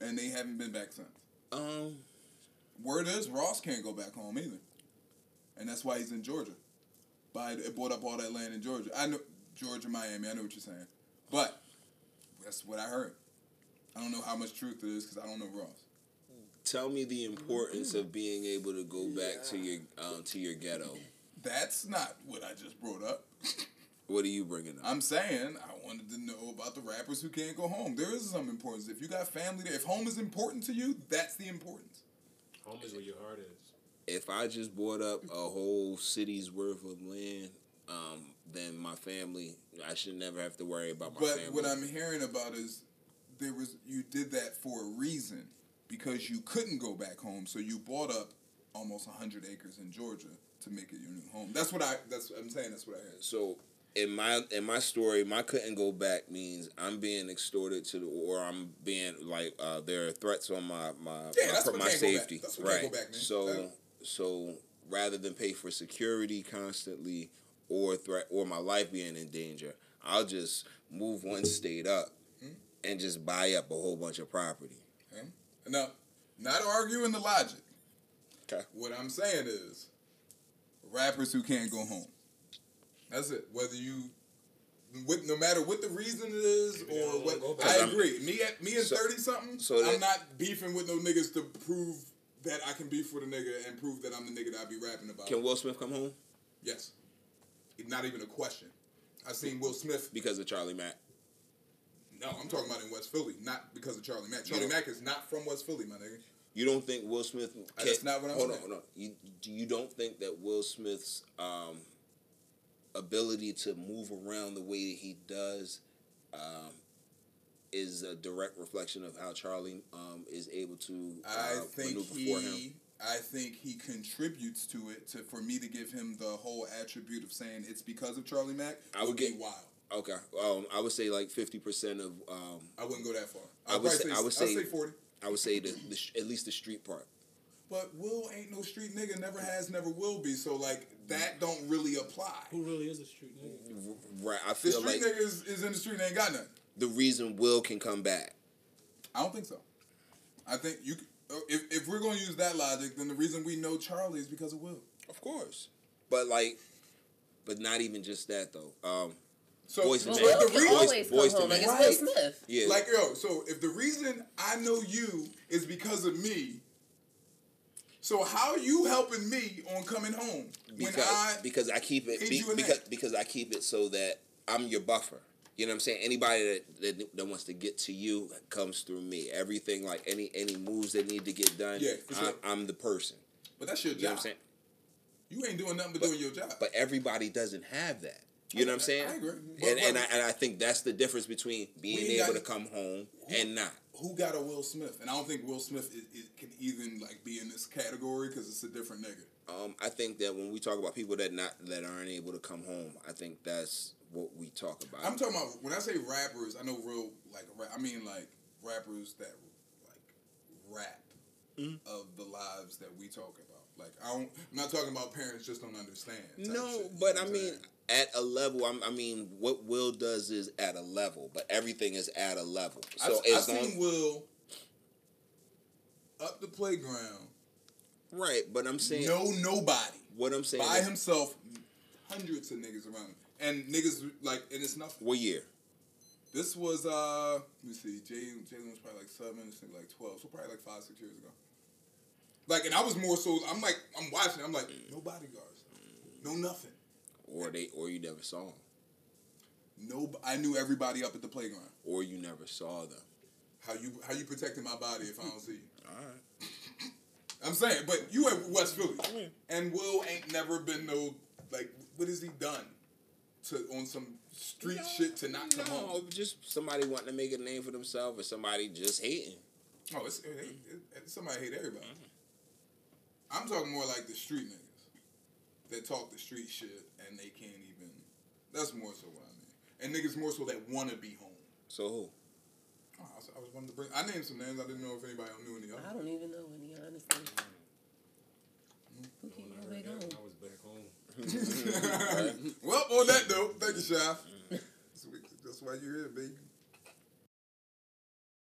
and they haven't been back since. Um, Word is Ross can't go back home either, and that's why he's in Georgia. But it bought up all that land in Georgia. I know Georgia, Miami. I know what you're saying, but that's what I heard. I don't know how much truth it is because I don't know Ross. Tell me the importance of being able to go back to your um, to your ghetto. That's not what I just brought up. What are you bringing up? I'm saying I wanted to know about the rappers who can't go home. There is some importance. If you got family there, if home is important to you, that's the importance. Home is where your heart is. if I just bought up a whole city's worth of land, um, then my family, I should never have to worry about my But family. what I'm hearing about is there was you did that for a reason because you couldn't go back home, so you bought up almost hundred acres in Georgia to make it your new home. That's what I. That's I'm saying. That's what I heard. so in my in my story, my couldn't go back means I'm being extorted to the, or I'm being like uh, there are threats on my my Yeah, my, my can't go back. safety. Right. back. So That- so rather than pay for security constantly or threat or my life being in danger, I'll just move one state up Hmm? and just buy up a whole bunch of property. Okay? Now, not arguing the logic. Okay. What I'm saying is, rappers who can't go home. That's it. Whether you, with no matter what the reason it is Maybe or what, wanna go back. I I'm- agree. Me, at me and So- thirty something. so I'm not beefing with no niggas to prove that I can beef with a nigga and prove that I'm the nigga that I be rapping about. Can Will Smith come home yes, not even a question. I seen Will Smith. because of Charlie Mack? No, I'm talking about in West Philly, not because of Charlie Mack. Charlie Mack is not from West Philly, my nigga. You don't think Will Smith? Uh, that's not what I'm hold saying. on, hold on. You do you don't think that Will Smith's um, ability to move around the way that he does um, is a direct reflection of how Charlie um, is able to uh, I think maneuver he, for him? I think he contributes to it. To for me to give him the whole attribute of saying it's because of Charlie Mack, I would get- wild. Okay, um, I would say like fifty percent of um, I wouldn't go that far. I I'd would probably say- I would say- say forty. I would say the, the sh- at least the street part. But Will ain't no street nigga. Never has. Never will be. So like that don't really apply. Who really is a street nigga? Right, I The feel street like nigga is, is in the street and ain't got nothing. the reason Will can come back. I don't think so. I think you. uh, If, if we're gonna use that logic, then the reason we know Charlie is because of Will. Of course, but like, but not even just that though. Um, So, Boys Well, but Will the can reason, always Boys to home. Like Men. it's Will Smith. yeah, Like yo, so if the reason I know you is because of me, so how are you helping me on coming home when because I because I keep it be, because that. because I keep it so that I'm your buffer. You know what I'm saying? Anybody that, that that wants to get to you comes through me. Everything like any any moves that need to get done, Yeah, sure. I, I'm the person. but that's your You know job. what I'm saying? You ain't doing nothing but, But- doing your job. But everybody doesn't have that. You know what I'm saying? I agree. But- And and I, and I think that's the difference between being able got- to come home and not. Who got a Will Smith? And I don't think Will Smith is, is, can even like be in this category because it's a different nigga. Um, I think that when we talk about people that not that aren't able to come home, I think that's what we talk about. I'm talking about when I say rappers, I know real like rap, I mean like rappers that like rap Mm-hmm. of the lives that we talk about. Like I don't, I'm not talking about parents just don't understand. No, but I mean? At a level, I'm, I mean, what Will does is at a level, but everything is at a level. So I've as long, seen Will up the playground, right, but I'm saying, no nobody, what I'm saying by is, himself, hundreds of niggas around him, and niggas like, and it's nothing. what year? This was uh, let me see, Jay Jalen was probably like seven, this nigga like twelve, so probably like five, six years ago. Like, and I was more so. I'm like, I'm watching. I'm like, no bodyguards, no nothing. Or they, or you never saw them, No, I knew everybody up at the playground. or you never saw them. How you how you protecting my body if I don't see you? All right. I'm saying, but you at West Philly, and Will ain't never been no like. What has he done to on some street No, shit to not come no, home? just somebody wanting to make a name for themselves, or somebody just hating. Oh, it's, it, it, it, somebody hate everybody. Mm-hmm. I'm talking more like the street niggas that talk the street shit and they can't even. That's more so what I mean. And niggas more so that want to be home. So who? Oh, I, was, I was wanting to bring. I named some names. I didn't know if anybody knew any other. I don't even know any, honestly. Hmm? Who can When go I heard back that, home? I was back home. well, on that note, thank you, Shaff. Mm. That's why you're here, baby.